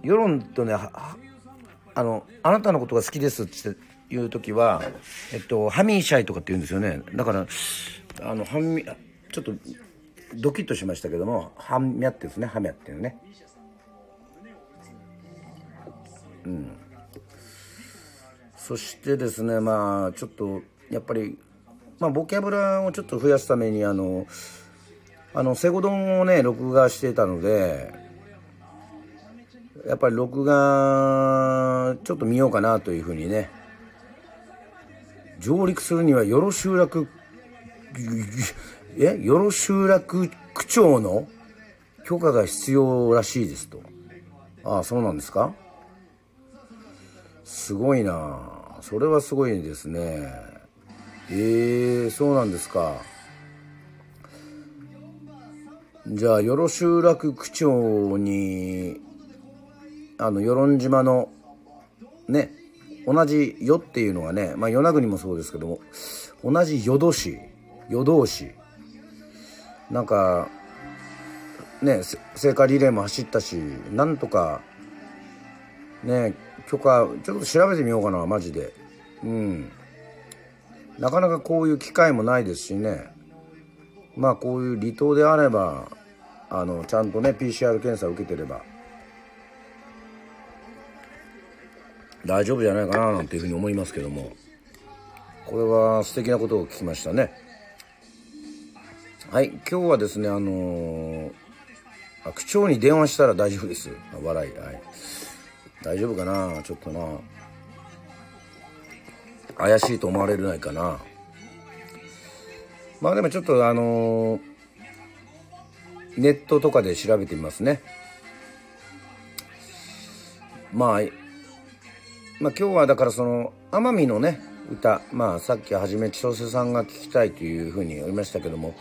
世論とねあのあなたのことが好きですっていう時はえっとハミーシャイとかって言うんですよね。だからあのハミちょっとドキッとしましたけどもハミャってですね。ハミャっていうね。うん。そしてですねまあちょっとやっぱりまあボキャブラをちょっと増やすためにあのあのセゴドンをね録画してたのでやっぱり録画ちょっと見ようかなというふうにね上陸するにはよろ集落えよろ集落区長の許可が必要らしいですと。ああそうなんですか？すごいな。それはすごいですね。ええー、そうなんですか。じゃあよろ集落区長にあの与論島のね同じ「与」っていうのはね、まあ、与那国もそうですけども同じ淀市与同市なんかね聖火リレーも走ったしなんとかね許可ちょっと調べてみようかなマジで。うん。なかなかこういう機会もないですしね。まあこういう離島であればあのちゃんとね PCR 検査を受けてれば。大丈夫じゃないかななんていうふうに思いますけども。これは素敵なことを聞きましたね。はい今日はですねあのー、区長に電話したら大丈夫です。笑いはい。大丈夫かな？ちょっとな。怪しいと思われるないかな？まあでもちょっとあのー、ネットとかで調べてみますね。まあまあ、今日はだからその奄美のね歌まあさっきはじめ千歳さんが聴きたいというふうに言いましたけども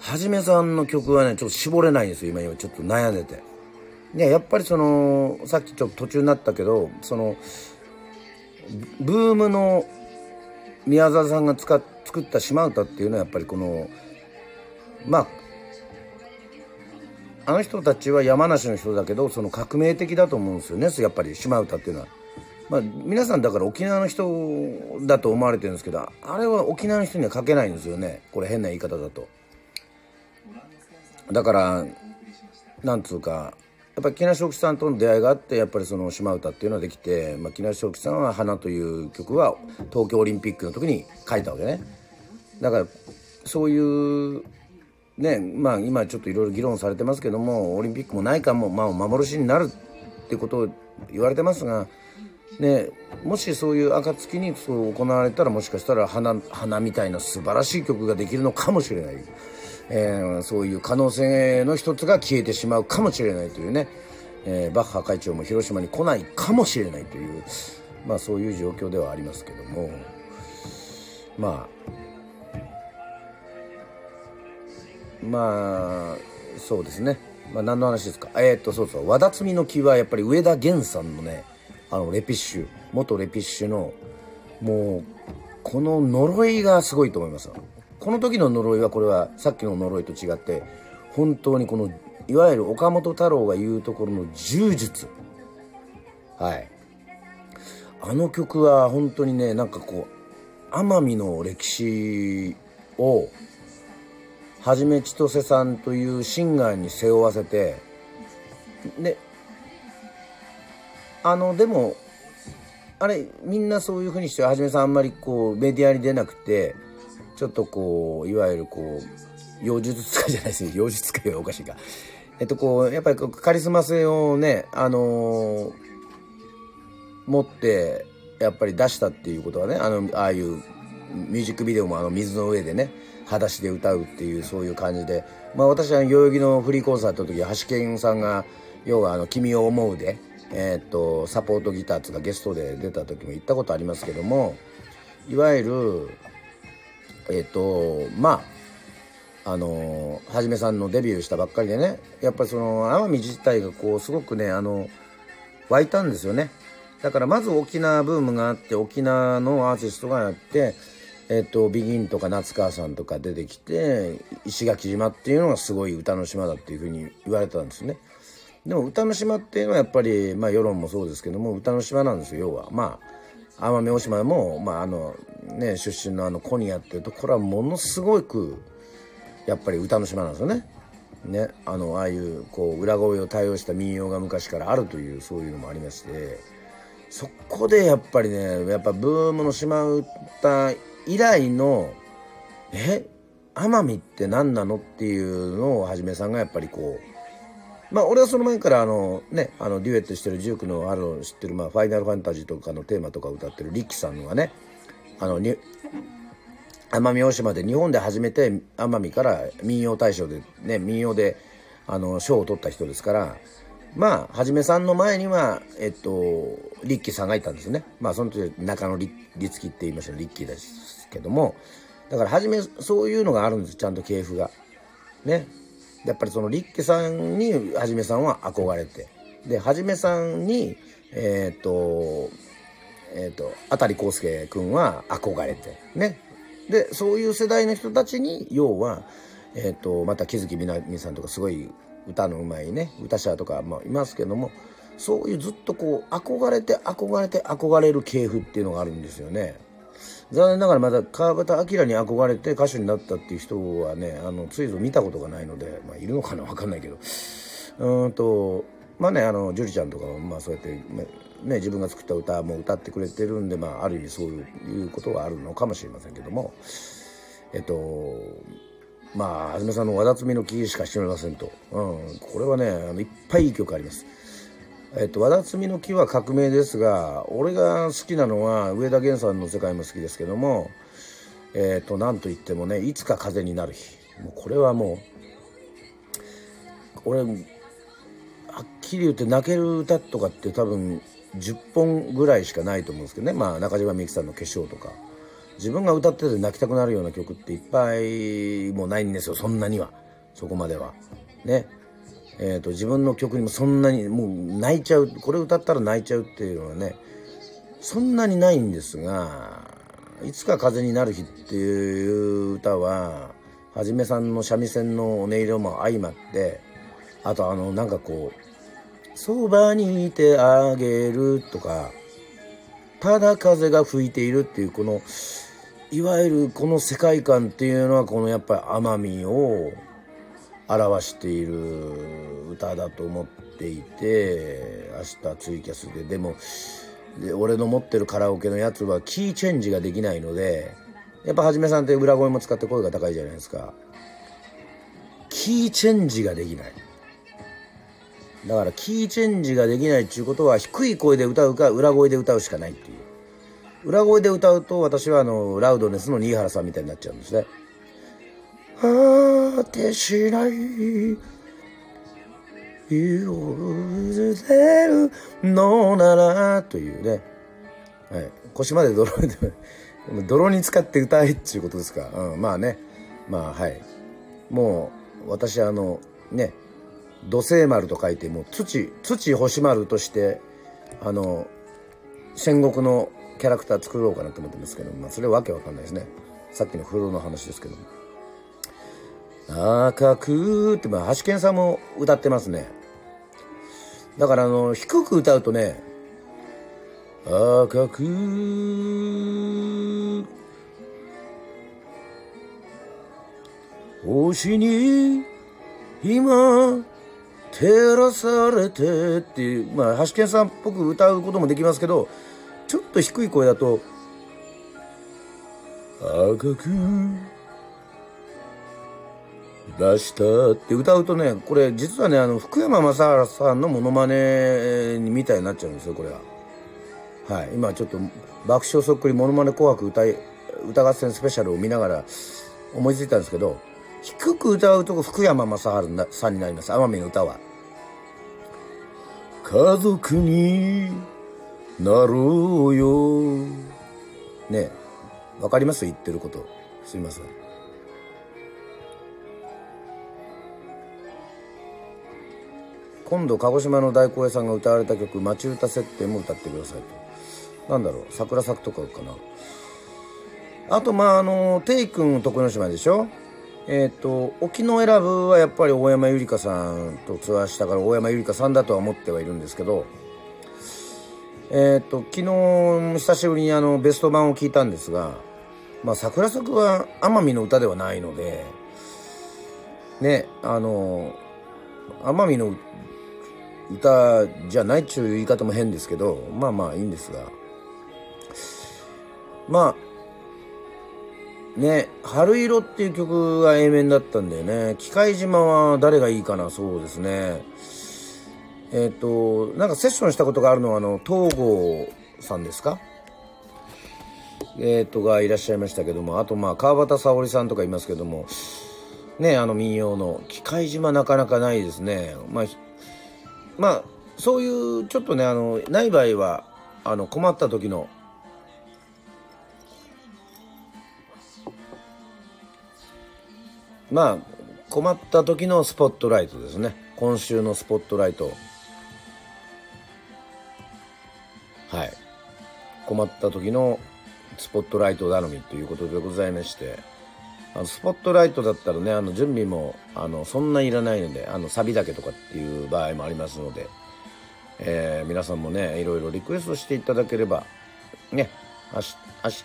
はじめさんの曲はねちょっと絞れないんですよ今今ちょっと悩んでて。ねやっぱりそのさっきちょっと途中になったけどそのブームの宮沢さんが使っ作った島唄っていうのはやっぱりこのまああの人たちは山梨の人だけどその革命的だと思うんですよねやっぱり島唄っていうのは。まあ、皆さんだから沖縄の人だと思われてるんですけどあれは沖縄の人には書けないんですよねこれ変な言い方だと。だからなんつうかやっぱり木梨正樹さんとの出会いがあってやっぱりその島唄っていうのはできて、まあ、木梨正樹さんは「花」という曲は東京オリンピックの時に書いたわけねだからそういうねまあ今ちょっといろいろ議論されてますけどもオリンピックもないかも、まあ、幻になるってことを言われてますが、ね、もしそういう暁にそう行われたらもしかしたら花花みたいな素晴らしい曲ができるのかもしれない、えー、そういう可能性の一つが消えてしまうかもしれないというね、えー、バッハ会長も広島に来ないかもしれないという、まあ、そういう状況ではありますけども。まあまあそうですね、まあ、何の話ですか？えー、っとそうそう。和田摘みの木はやっぱり上田源さんのねあのレピッシュ元レピッシュのもうこの呪いがすごいと思います。この時の呪いはこれはさっきの呪いと違って本当にこのいわゆる岡本太郎が言うところの柔術。はい。あの曲は本当にねなんかこう奄美の歴史をはじめ千歳さんというシンガーに背負わせてであのでもあれみんなそういうふうにしてはじめさんあんまりこうメディアに出なくてちょっとこういわゆるこう妖術家じゃないですね 妖術家はおかしいか。えっとこうやっぱりカリスマ性をねあのー、持ってやっぱり出したっていうことはねあのああいうミュージックビデオもあの水の上でね裸足で歌うっていうそういう感じで、まあ、私は代々木のフリーコンサートの時橋健さんが要はあの「君を思うで」え、っとサポートギターつかゲストで出た時も行ったことありますけどもいわゆるえ、っとまああのはじめさんのデビューしたばっかりでねやっぱりその奄美自体がこうすごくねあの湧いたんですよね。だからまず沖縄ブームがあって沖縄のアーティストがやってえっと、ビギンとか夏川さんとか出てきて石垣島っていうのがすごい歌の島だっていうふうに言われたんですね。でも歌の島っていうのはやっぱり、まあ、世論もそうですけども歌の島なんですよ要はまあ奄美大島も、まああのね、出身のあのコニアっていうところはものすごくやっぱり歌の島なんですよね。ね、あのああいうこう裏声を対応した民謡が昔からあるというそういうのもありましてそこでやっぱりねやっぱブームの島唄以来のえ奄美って何なのっていうのをはじめさんがやっぱりこうまあ俺はその前からあのねあのデュエットしてるジュークのある知ってる、まあ、ファイナルファンタジーとかのテーマとか歌ってるリッキーさんがねあの奄美大島で日本で初めて奄美から民謡大賞でね民謡であの賞を取った人ですからまあはじめさんの前にはえっとリッキーさんがいたんですねまあその時中野律樹って言いましたリッキーですけどもだから初めそういうのがあるんですちゃんと系譜が。ね。やっぱりそのリッケさんにはじめさんは憧れて。ではじめさんにえっ、とえっ、ー、と辺康介君は憧れて。ね。でそういう世代の人たちに要はえっ、とまた木月みなみさんとかすごい歌のうまいね歌者とかもいますけどもそういうずっとこう憧れて憧れて憧れる系譜っていうのがあるんですよね。残念ながらまだ川端明に憧れて歌手になったっていう人はねあのついぞ見たことがないので、まあ、いるのかな分かんないけどうんとまあねあの樹里ちゃんとかもまあそうやって、ね、自分が作った歌も歌ってくれてるんで、まあ、ある意味そういうことはあるのかもしれませんけどもえっとまあ、はじめさんの和田摘みの木しか知りませんと。うん、これはね、あのいっぱいいい曲あります。えっと、和田摘みの木は革命ですが、俺が好きなのは上田源さんの世界も好きですけども、えっと、なんといってもね、いつか風になる日。もうこれはもう、俺、はっきり言って泣ける歌とかって多分10本ぐらいしかないと思うんですけどね。まあ、中島みゆきさんの化粧とか。自分が歌ってて泣きたくなるような曲っていっぱいもうないんですよそんなにはそこまではねえーと、自分の曲にもそんなにもう泣いちゃうこれ歌ったら泣いちゃうっていうのはねそんなにないんですが「いつか風になる日」っていう歌ははじめさんの三味線の音色も相まってあとあのなんかこう「そばにいてあげる」とか「ただ風が吹いている」っていうこのいわゆるこの世界観っていうのはこのやっぱり奄美を表している歌だと思っていて明日ツイキャスででもで俺の持ってるカラオケのやつはキーチェンジができないのでやっぱはじめさんって裏声も使って声が高いじゃないですかキーチェンジができないだからキーチェンジができないっていうことは低い声で歌うか裏声で歌うしかないっていう裏声で歌うと私はあのラウドネスの新原さんみたいになっちゃうんですね。果てしない許せるのならというね、はい、腰まで泥で泥に使って歌えっていうことですか、うん、まあね。まあはい。もう私あのね土星丸と書いてもう土土星丸としてあの戦国のキャラクター作ろうかなと思ってますけど、まあ、それはわけわかんないですね。さっきの風呂の話ですけども。赤くって、まあ、橋健さんも歌ってますね。だから、あの、低く歌うとね、赤く星に今照らされてっていう、まあ、橋健さんっぽく歌うこともできますけど、ちょっと低い声だと、赤く出したって歌うとね、これ実はね、あの、福山雅治さんのモノマネみたいになっちゃうんですよ、これは。はい。今ちょっと爆笑そっくりモノマネ紅白歌い、歌合戦スペシャルを見ながら思いついたんですけど、低く歌うとこ福山雅治さんになります、奄美の歌は。家族になろうよ。ねわかります？言ってること。すいません。今度鹿児島の大工屋さんが歌われた曲「町歌設定」も歌ってくださいと。なんだろう桜咲くとかかな。あとまああのテイ君徳之島でしょ？えっ、ー、と沖永良部はやっぱり大山ゆりかさんとツアーしたから大山ゆりかさんだとは思ってはいるんですけどえっ、ー、と昨日久しぶりにあのベスト版を聞いたんですがまあ桜咲くは奄美の歌ではないのでねあの奄美の歌歌じゃないっちゅう言い方も変ですけどまあまあいいんですが。まあね「春色」っていう曲が A 面だったんだよね。機械島は誰がいいかな？そうですね。えっ、ー、となんかセッションしたことがあるのはあの東郷さんですか？えっ、ー、とがいらっしゃいましたけどもあとまあ川端沙織さんとかいますけども。ねあの民謡の。機械島なかなかないですね。まあまあそういうちょっとねあのない場合はあの困った時のまあ困った時のスポットライトですね。今週のスポットライト。はい。困った時のスポットライト頼みということでございまして。あのスポットライトだったらねあの準備もあのそんないらないのであのサビだけとかっていう場合もありますのでえー、皆さんもねいろいろリクエストしていただければね明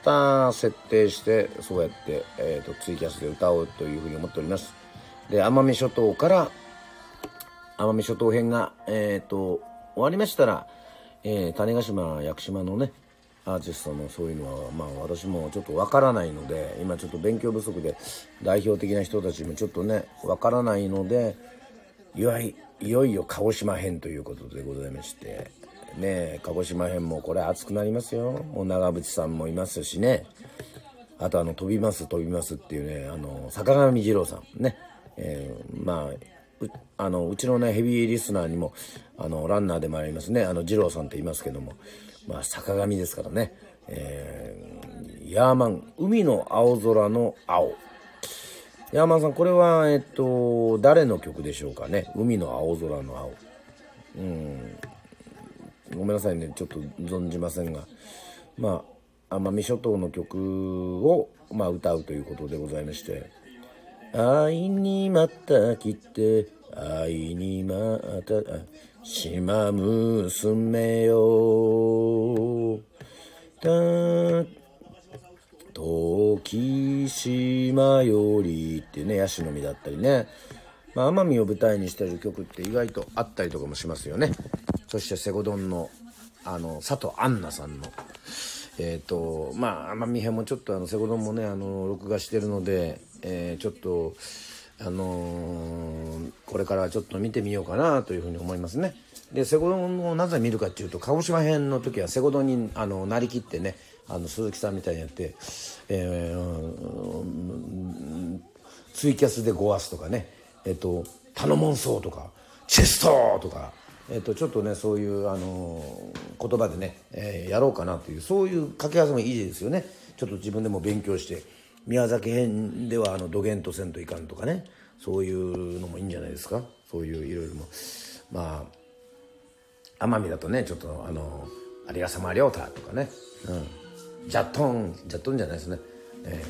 日設定してそうやって、えーと、ツイキャスで歌おうというふうに思っております。で奄美諸島から奄美諸島編が、えーと、終わりましたら、えー、種子島屋久島のねアーティストのそういうのは、まあ、私もちょっとわからないので今ちょっと勉強不足で代表的な人たちもちょっとねわからないのでいよいよいよ鹿児島編ということでございましてね鹿児島編もこれ熱くなりますよ。もう長渕さんもいますしね。あとあの飛びます飛びますっていうねあの坂上二郎さんね、えー、まあうあのうちのねヘビーリスナーにもあのランナーでもありますね。あの二郎さんって言いますけども。まあ坂上ですからね、えー、ヤーマン海の青空の青。ヤーマンさんこれはえっと誰の曲でしょうかね？海の青空の青。うん。ごめんなさいね。ちょっと存じませんが。まあ奄美諸島の曲を、まあ、歌うということでございまして「愛にまた来て愛にまた島娘よ」た時島よりっていうねヤシの実だったりね、まあ、奄美を舞台にしてる曲って意外とあったりとかもしますよね。そしてセゴドンのあの佐藤杏奈さんの。えっ、ー、とまあ奄美編もちょっとあのセゴドンもねあの録画してるので、えー、ちょっとあのー、これからちょっと見てみようかなというふうに思いますね。でセゴドンをなぜ見るかっていうと鹿児島編の時はセゴドンにあのなりきってねあの鈴木さんみたいにやって、えー、ツイキャスでごわすとかねえっ、と「頼もんそう」とか「チェスト!」とかえーと、ちょっとねそういう、あのー、言葉でね、えー、やろうかなというそういう掛け合わせもいいですよねちょっと自分でも勉強して宮崎編ではあの土源とせんといかんとかねそういうのもいいんじゃないですか。そういういろいろも。まあ奄美だとねちょっとあの有賀様亮太とかね、うん、ジャットンジャットンじゃないですね、え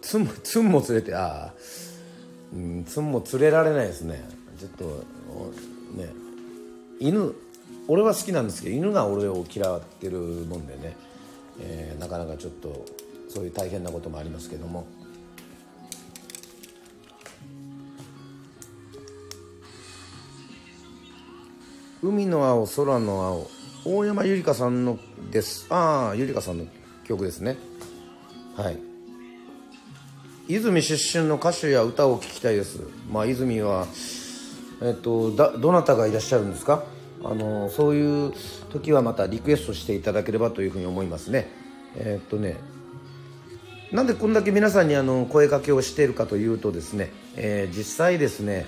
ー、ツンツンも連れてああ、うん、ツンも連れられないですね。ちょっとね。犬俺は好きなんですけど犬が俺を嫌ってるもんでね、えー、なかなかちょっとそういう大変なこともありますけども。海の青空の青。大山ゆりかさんのです。ああゆりかさんの曲ですね。はい。泉出身の歌手や歌を聴きたいです。まあ泉はえっと、だどなたがいらっしゃるんですか？あのそういう時はまたリクエストしていただければというふうに思いますね。えっとねなんでこんだけ皆さんにあの声かけをしているかというとですね、えー、実際ですね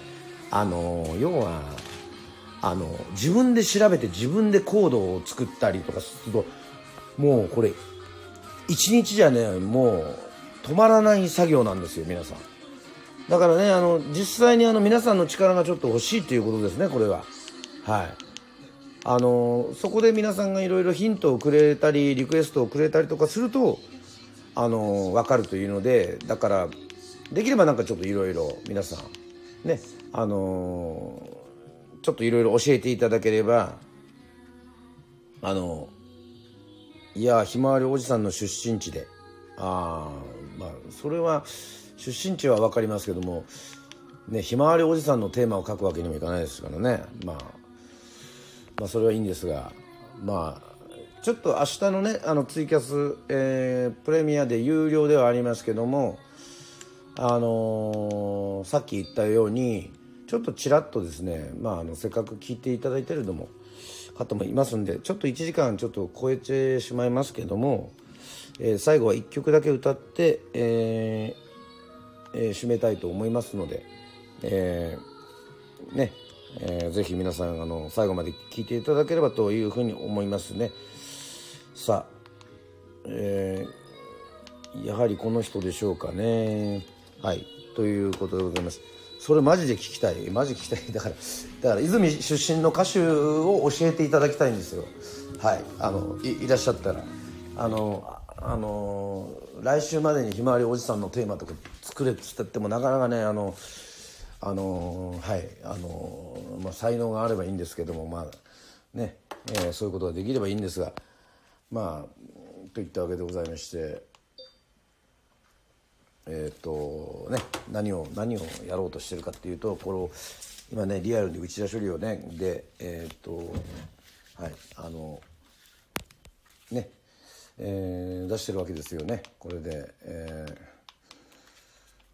あの要はあの自分で調べて自分でコードを作ったりとかするともうこれ一日じゃねもう止まらない作業なんですよ皆さん。だからねあの実際にあの皆さんの力がちょっと欲しいということですねこれは。はい。あのそこで皆さんがいろいろヒントをくれたりリクエストをくれたりとかするとあの分かるというのでだからできればなんかちょっといろいろ皆さんねあのちょっといろいろ教えていただければあのいやひまわりおじさんの出身地でああまあそれは出身地は分かりますけどもねひまわりおじさんのテーマを書くわけにもいかないですからね、まあ、まあそれはいいんですがまあちょっと明日のねあのツイキャス、えー、プレミアで有料ではありますけどもあのー、さっき言ったようにちょっとちらっとですね、まあ、あのせっかく聞いていただいてるのも方もいますんでちょっと1時間ちょっと超えてしまいますけども、えー、最後は1曲だけ歌って、えーえー、締めたいと思いますので、えー、ね、えー、ぜひ皆さんあの最後まで聞いていただければというふうに思いますね。さあ、えー、やはりこの人でしょうかね。はい。ということでございます。それマジで聞きたい。マジ聞きたい。だからだから泉出身の歌手を教えていただきたいんですよ。はい。あのいらっしゃったら。あのあの来週までにひまわりおじさんのテーマとか作れっつってもなかなかねあのあの、はい。あの、まあ、才能があればいいんですけどもまあね、えー、そういうことができればいいんですが。まあといったわけでございましてえっ、とね何を何をやろうとしてるかっていうとこの今ねリアルに内田処理をねでえっ、とはいあのねえー、出してるわけですよね。これで、え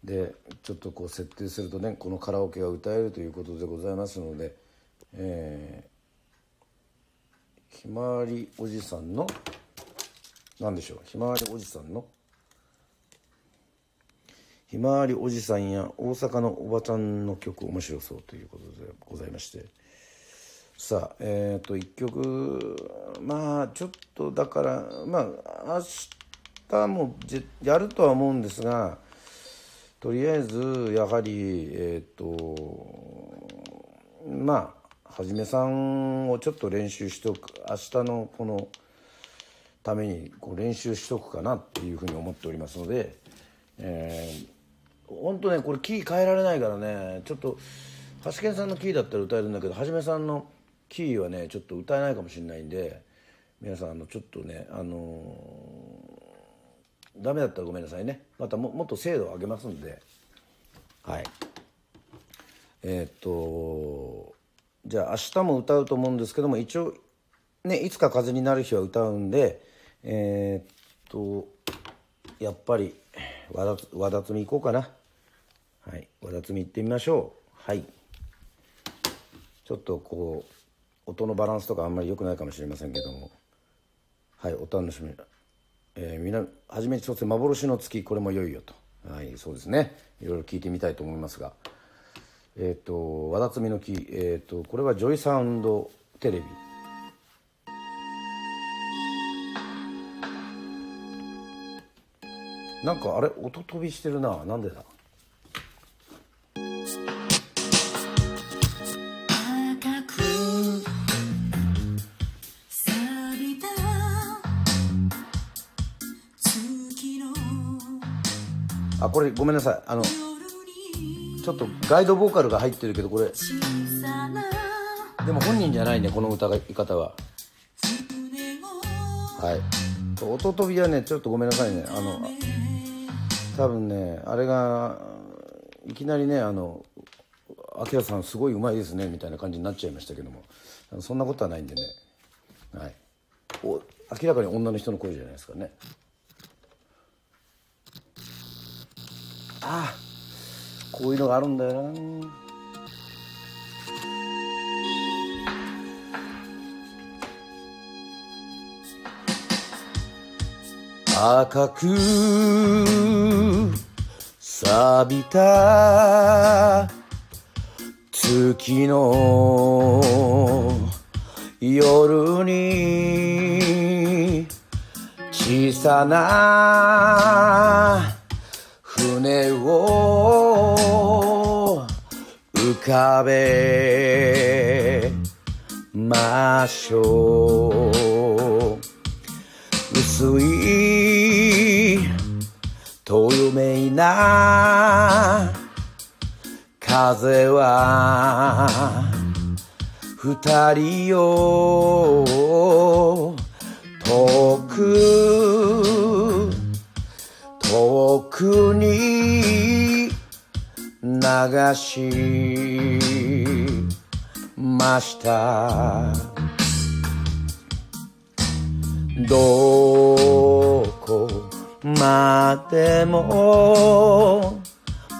ー、でちょっとこう設定するとねこのカラオケが歌えるということでございますので、えー、ひまわりおじさんの何でしょうひまわりおじさんの？ひまわりおじさんや大阪のおばちゃんの曲面白そうということでございまして。さあえっ、ー、と1曲まあちょっとだからまあ明日もやるとは思うんですがとりあえずやはりえっ、ー、とまあはじめさんをちょっと練習しておく明日のこのためにこう練習しとくかなっていうふうに思っておりますので、えー、本当ねこれキー変えられないからねちょっと橋健さんのキーだったら歌えるんだけどはじめさんのキーはねちょっと歌えないかもしれないんで皆さんあのちょっとねあのー、ダメだったらごめんなさいね。またももっと精度を上げますんで。はい。えー、っとじゃあ明日も歌うと思うんですけども一応ねいつか風になる日は歌うんでえー、っとやっぱり和田和田摘み行こうかな。はい和田摘み行ってみましょう。はい。ちょっとこう音のバランスとかあんまり良くないかもしれませんけども。はいお楽しみ。えー、みな初めに一つ幻の月これも良いよと。はいそうですね。いろいろ聞いてみたいと思いますが。えっ、ー、と和田摘の木。えっ、ー、とこれはジョイサウンドテレビ。なんかあれ音飛びしてるな。なんでだ？あこれごめんなさい。あのちょっとガイドボーカルが入ってるけどこれ。でも本人じゃないねこの歌い方は。はい。音飛びはねちょっとごめんなさいね。あの多分ねあれがいきなりねあの「あきらさんすごいうまいですね」みたいな感じになっちゃいましたけども。そんなことはないんでね。はい。お明らかに女の人の声じゃないですかね。ああこういうのがあるんだよな。赤く錆びた月の夜に小さな船を浮かべましょう。薄い透明な風は二人を遠く遠くに流しました。どこまでも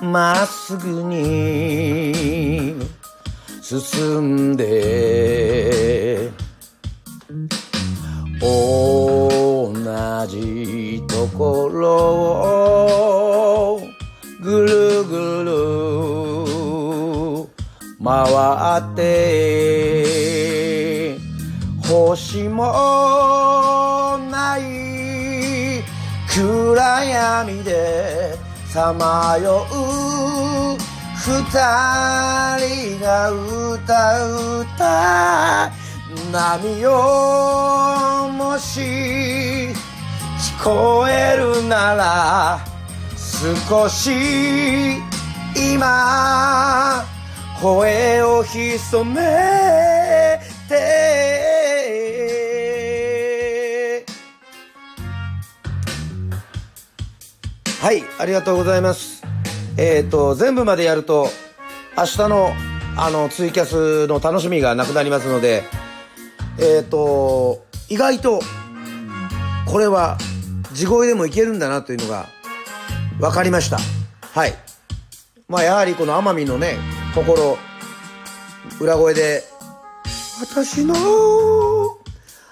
まっすぐに進んで同じところをぐる回って星もない暗闇でさまよう二人が歌う歌波よもし聞こえるなら少し今声を潜めて。はいありがとうございます。えっ、ー、と全部までやると明日のあのツイキャスの楽しみがなくなりますのでえっ、ー、と意外とこれは地声でもいけるんだなというのが分かりました。はい。まあやはりこの奄美のね心裏声で。私の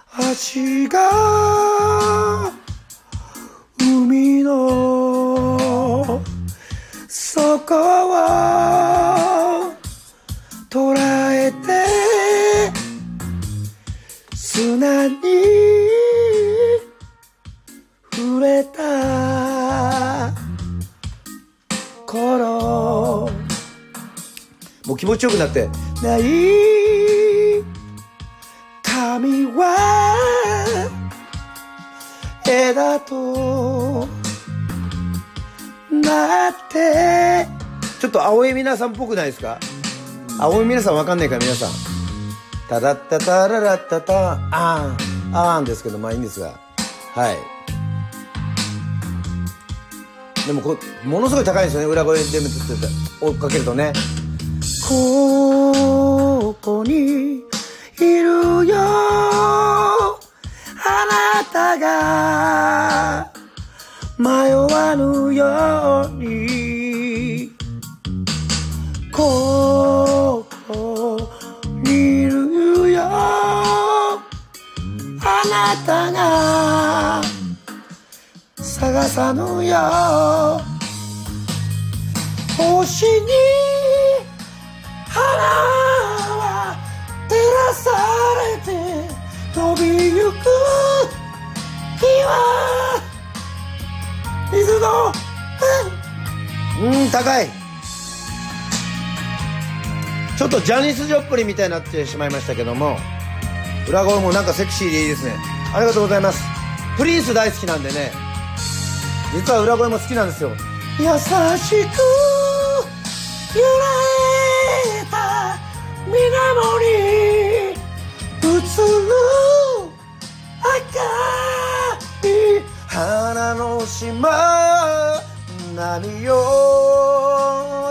足が海の底を捉えて砂に気持ちよくなってない髪は枝となってちょっと青江皆さんっぽくないですか？青江皆さんわかんないか皆さん。タダッタタララッタタあーんあーんですけどまあいいんですが。はい。でもこものすごい高いんですよね。裏声で追っかけるとね。ここにいるよあなたが迷わぬようにここにいるよあなたが探さぬよ星に花は照らされて飛びゆく日は。水のうん高い。ちょっとジャニス・ジョップリンみたいになってしまいましたけども裏声もなんかセクシーでいいですね。ありがとうございます。プリンス大好きなんでね。実は裏声も好きなんですよ。優しく揺れた水面に映る赤い花の島何よ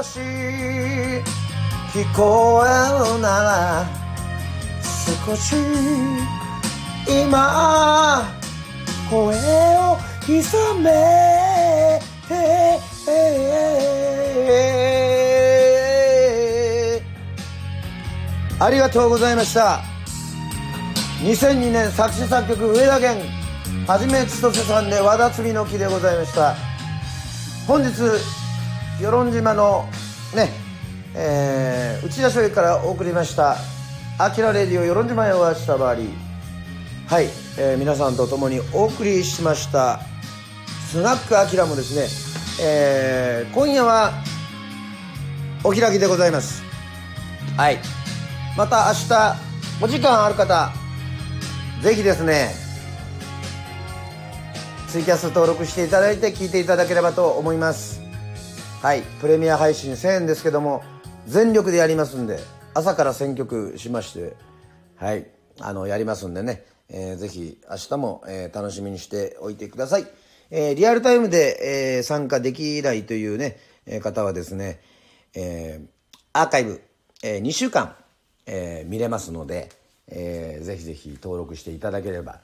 し聞こえるなら少し今声を潜めありがとうございました。2002年作詞作曲上田源はじめ千歳さんで和田摘の木でございました。本日与論島のねえー、内田署からお送りました「あきらレディオ与論島へお会いしたばり」はい、えー、皆さんと共にお送りしましたスナックあきらもですね、えー、今夜はお開きでございます。はい。また明日お時間ある方ぜひですねツイキャス登録していただいて聞いていただければと思います。はいプレミア配信1000円ですけども全力でやりますんで朝から選曲しましてはいあのやりますんでね、えー、ぜひ明日も、えー、楽しみにしておいてください、えー、リアルタイムで、えー、参加できないというね、えー、方はですね、えー、アーカイブ、えー、2週間えー、見れますので、えー、ぜひぜひ登録していただければ。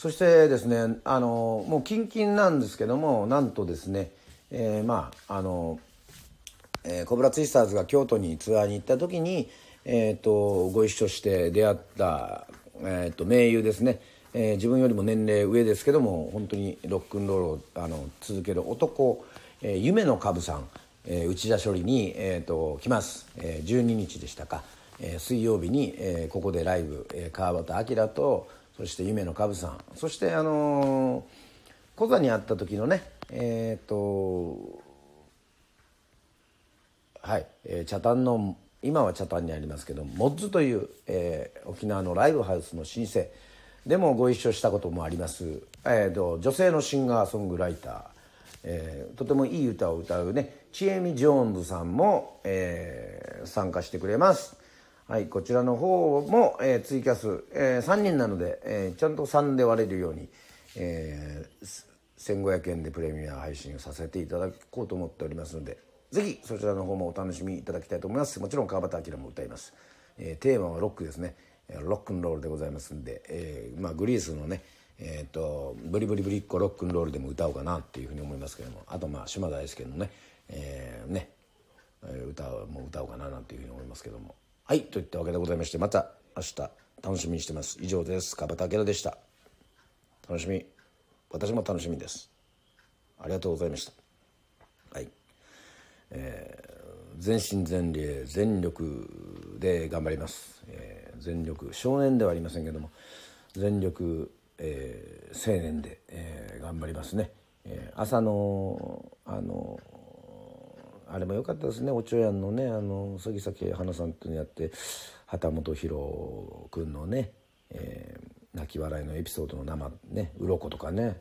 そしてですねあのもうキンキンなんですけどもなんとですね、えー、まああの、えー、コブラツイスターズが京都にツアーに行った時に、えーと、ご一緒して出会った、えーと、盟友ですね、えー、自分よりも年齢上ですけども本当にロックンロールをあの続ける男、えー、夢の株さん、えー、内田処理に、えーと、来ます、えー、12日でしたか。え、水曜日に、え、ここでライブ、え、川端明とそして夢のカブさん。そしてあのー、小座に会った時のねえっ、とはい、え、茶炭の今は茶炭にありますけどモッズという、えー、沖縄のライブハウスの老舗。でもご一緒したこともあります、えーと、女性のシンガーソングライター、えーとてもいい歌を歌うねちえみジョーンズさんも、えー参加してくれます。はいこちらの方も、えーツイキャス、えー3人なので、えーちゃんと3で割れるように、えー1500円でプレミア配信をさせていただこうと思っておりますのでぜひそちらの方もお楽しみいただきたいと思います。もちろん川端明も歌います、えーテーマはロックですね。ロックンロールでございますんで、えーまあ、グリースのねえー、とブリブリブリッコロックンロールでも歌おうかなっていうふうに思いますけどもあとまあ島大輔のね,、えーねえー歌も歌おうかななんていうふうに思いますけども。はいといったわけでございましてまた明日楽しみにしてます。以上です。川端明でした。楽しみ。私も楽しみです。ありがとうございました。はい。えー全身全霊全力で頑張ります、えー全力少年ではありませんけども全力、えー青年で、えー頑張りますね、えー朝のあのあれも良かったですね。おちょやんのねあの杉咲花さんとやって旗本博君のね、えー泣き笑いのエピソードの生ね鱗とかね。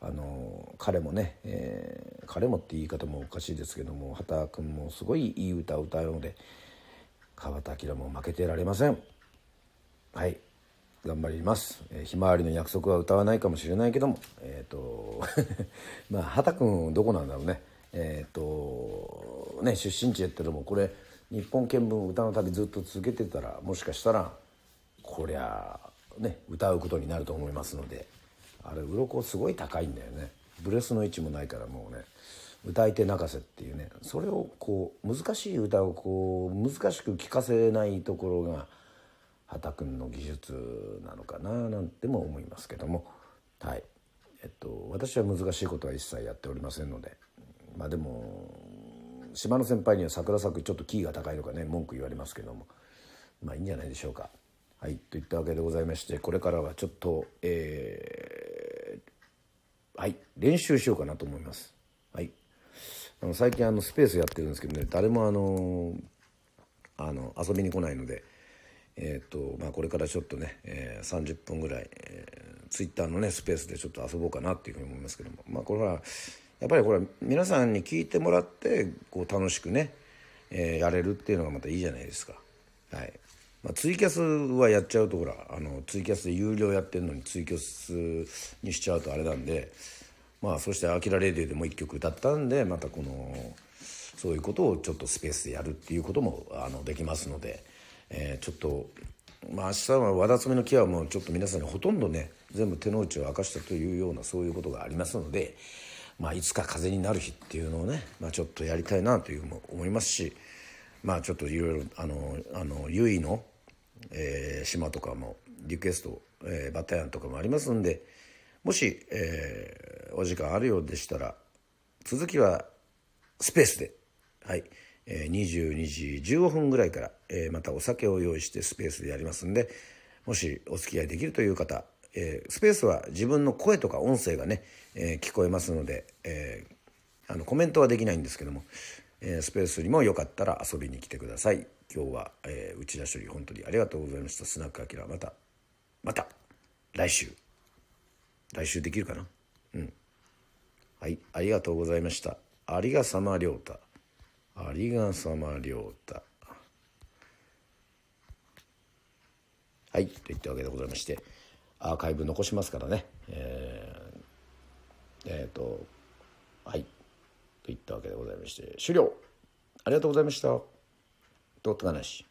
あの彼もね、えー彼もって言い方もおかしいですけども畑君もすごいいい歌を歌うので川端明も負けてられません。はい。頑張ります、えーひまわりの約束は歌わないかもしれないけどもえっ、と まあ畑君どこなんだろうね。えっ、とね出身地やってるもこれ日本見聞歌の旅ずっと続けてたらもしかしたらこりゃね歌うことになると思いますのであれ鱗すごい高いんだよね。ブレスの位置もないからもうね歌い手泣かせっていうねそれをこう難しい歌をこう難しく聴かせないところが畑君の技術なのかななんても思いますけども。はい。えっと私は難しいことは一切やっておりませんのでまあでも島の先輩には桜咲くちょっとキーが高いとかね文句言われますけどもまあいいんじゃないでしょうか。はいといったわけでございましてこれからはちょっとえーはい練習しようかなと思います。はいあの最近あのスペースやってるんですけどね誰もあのあの遊びに来ないので、えーとまあ、これからちょっとね、えー30分ぐらい、えー、ツイッターのねスペースでちょっと遊ぼうかなっていうふうに思いますけども、まあ、これはやっぱりこれ皆さんに聞いてもらってこう楽しくね、えーやれるっていうのがまたいいじゃないですか。はいまあ、ツイキャスはやっちゃうとほらあのツイキャスで有料やってるのにツイキャスにしちゃうとあれなんでまあそして「アキラレディオ」でも一曲歌ったんでまたこのそういうことをちょっとスペースでやるっていうこともあのできますので、えーちょっとまあ明日は和田爪の木はもうちょっと皆さんにほとんどね全部手の内を明かしたというようなそういうことがありますので、まあ、いつか風になる日っていうのをね、まあ、ちょっとやりたいなというも思いますしまあちょっといろいろあのあのゆいの、えー島とかもリクエスト、えーバタヤンとかもありますんでもし、えーお時間あるようでしたら続きはスペースで、はいえー22時15分ぐらいから、えーまたお酒を用意してスペースでやりますんでもしお付き合いできるという方、えースペースは自分の声とか音声がね、えー聞こえますので、えーあのコメントはできないんですけども、えースペースにもよかったら遊びに来てください今日は、えー内田処理本当にありがとうございましたスナックアキラまたまた来週来週できるかな？うんはい、ありがとうございました。ありがさまりょうた。ありがさまりょうた。はい、といったわけでございまして、アーカイブ残しますからね。えー、えーと、はい、といったわけでございまして、終了ありがとうございました。とった話。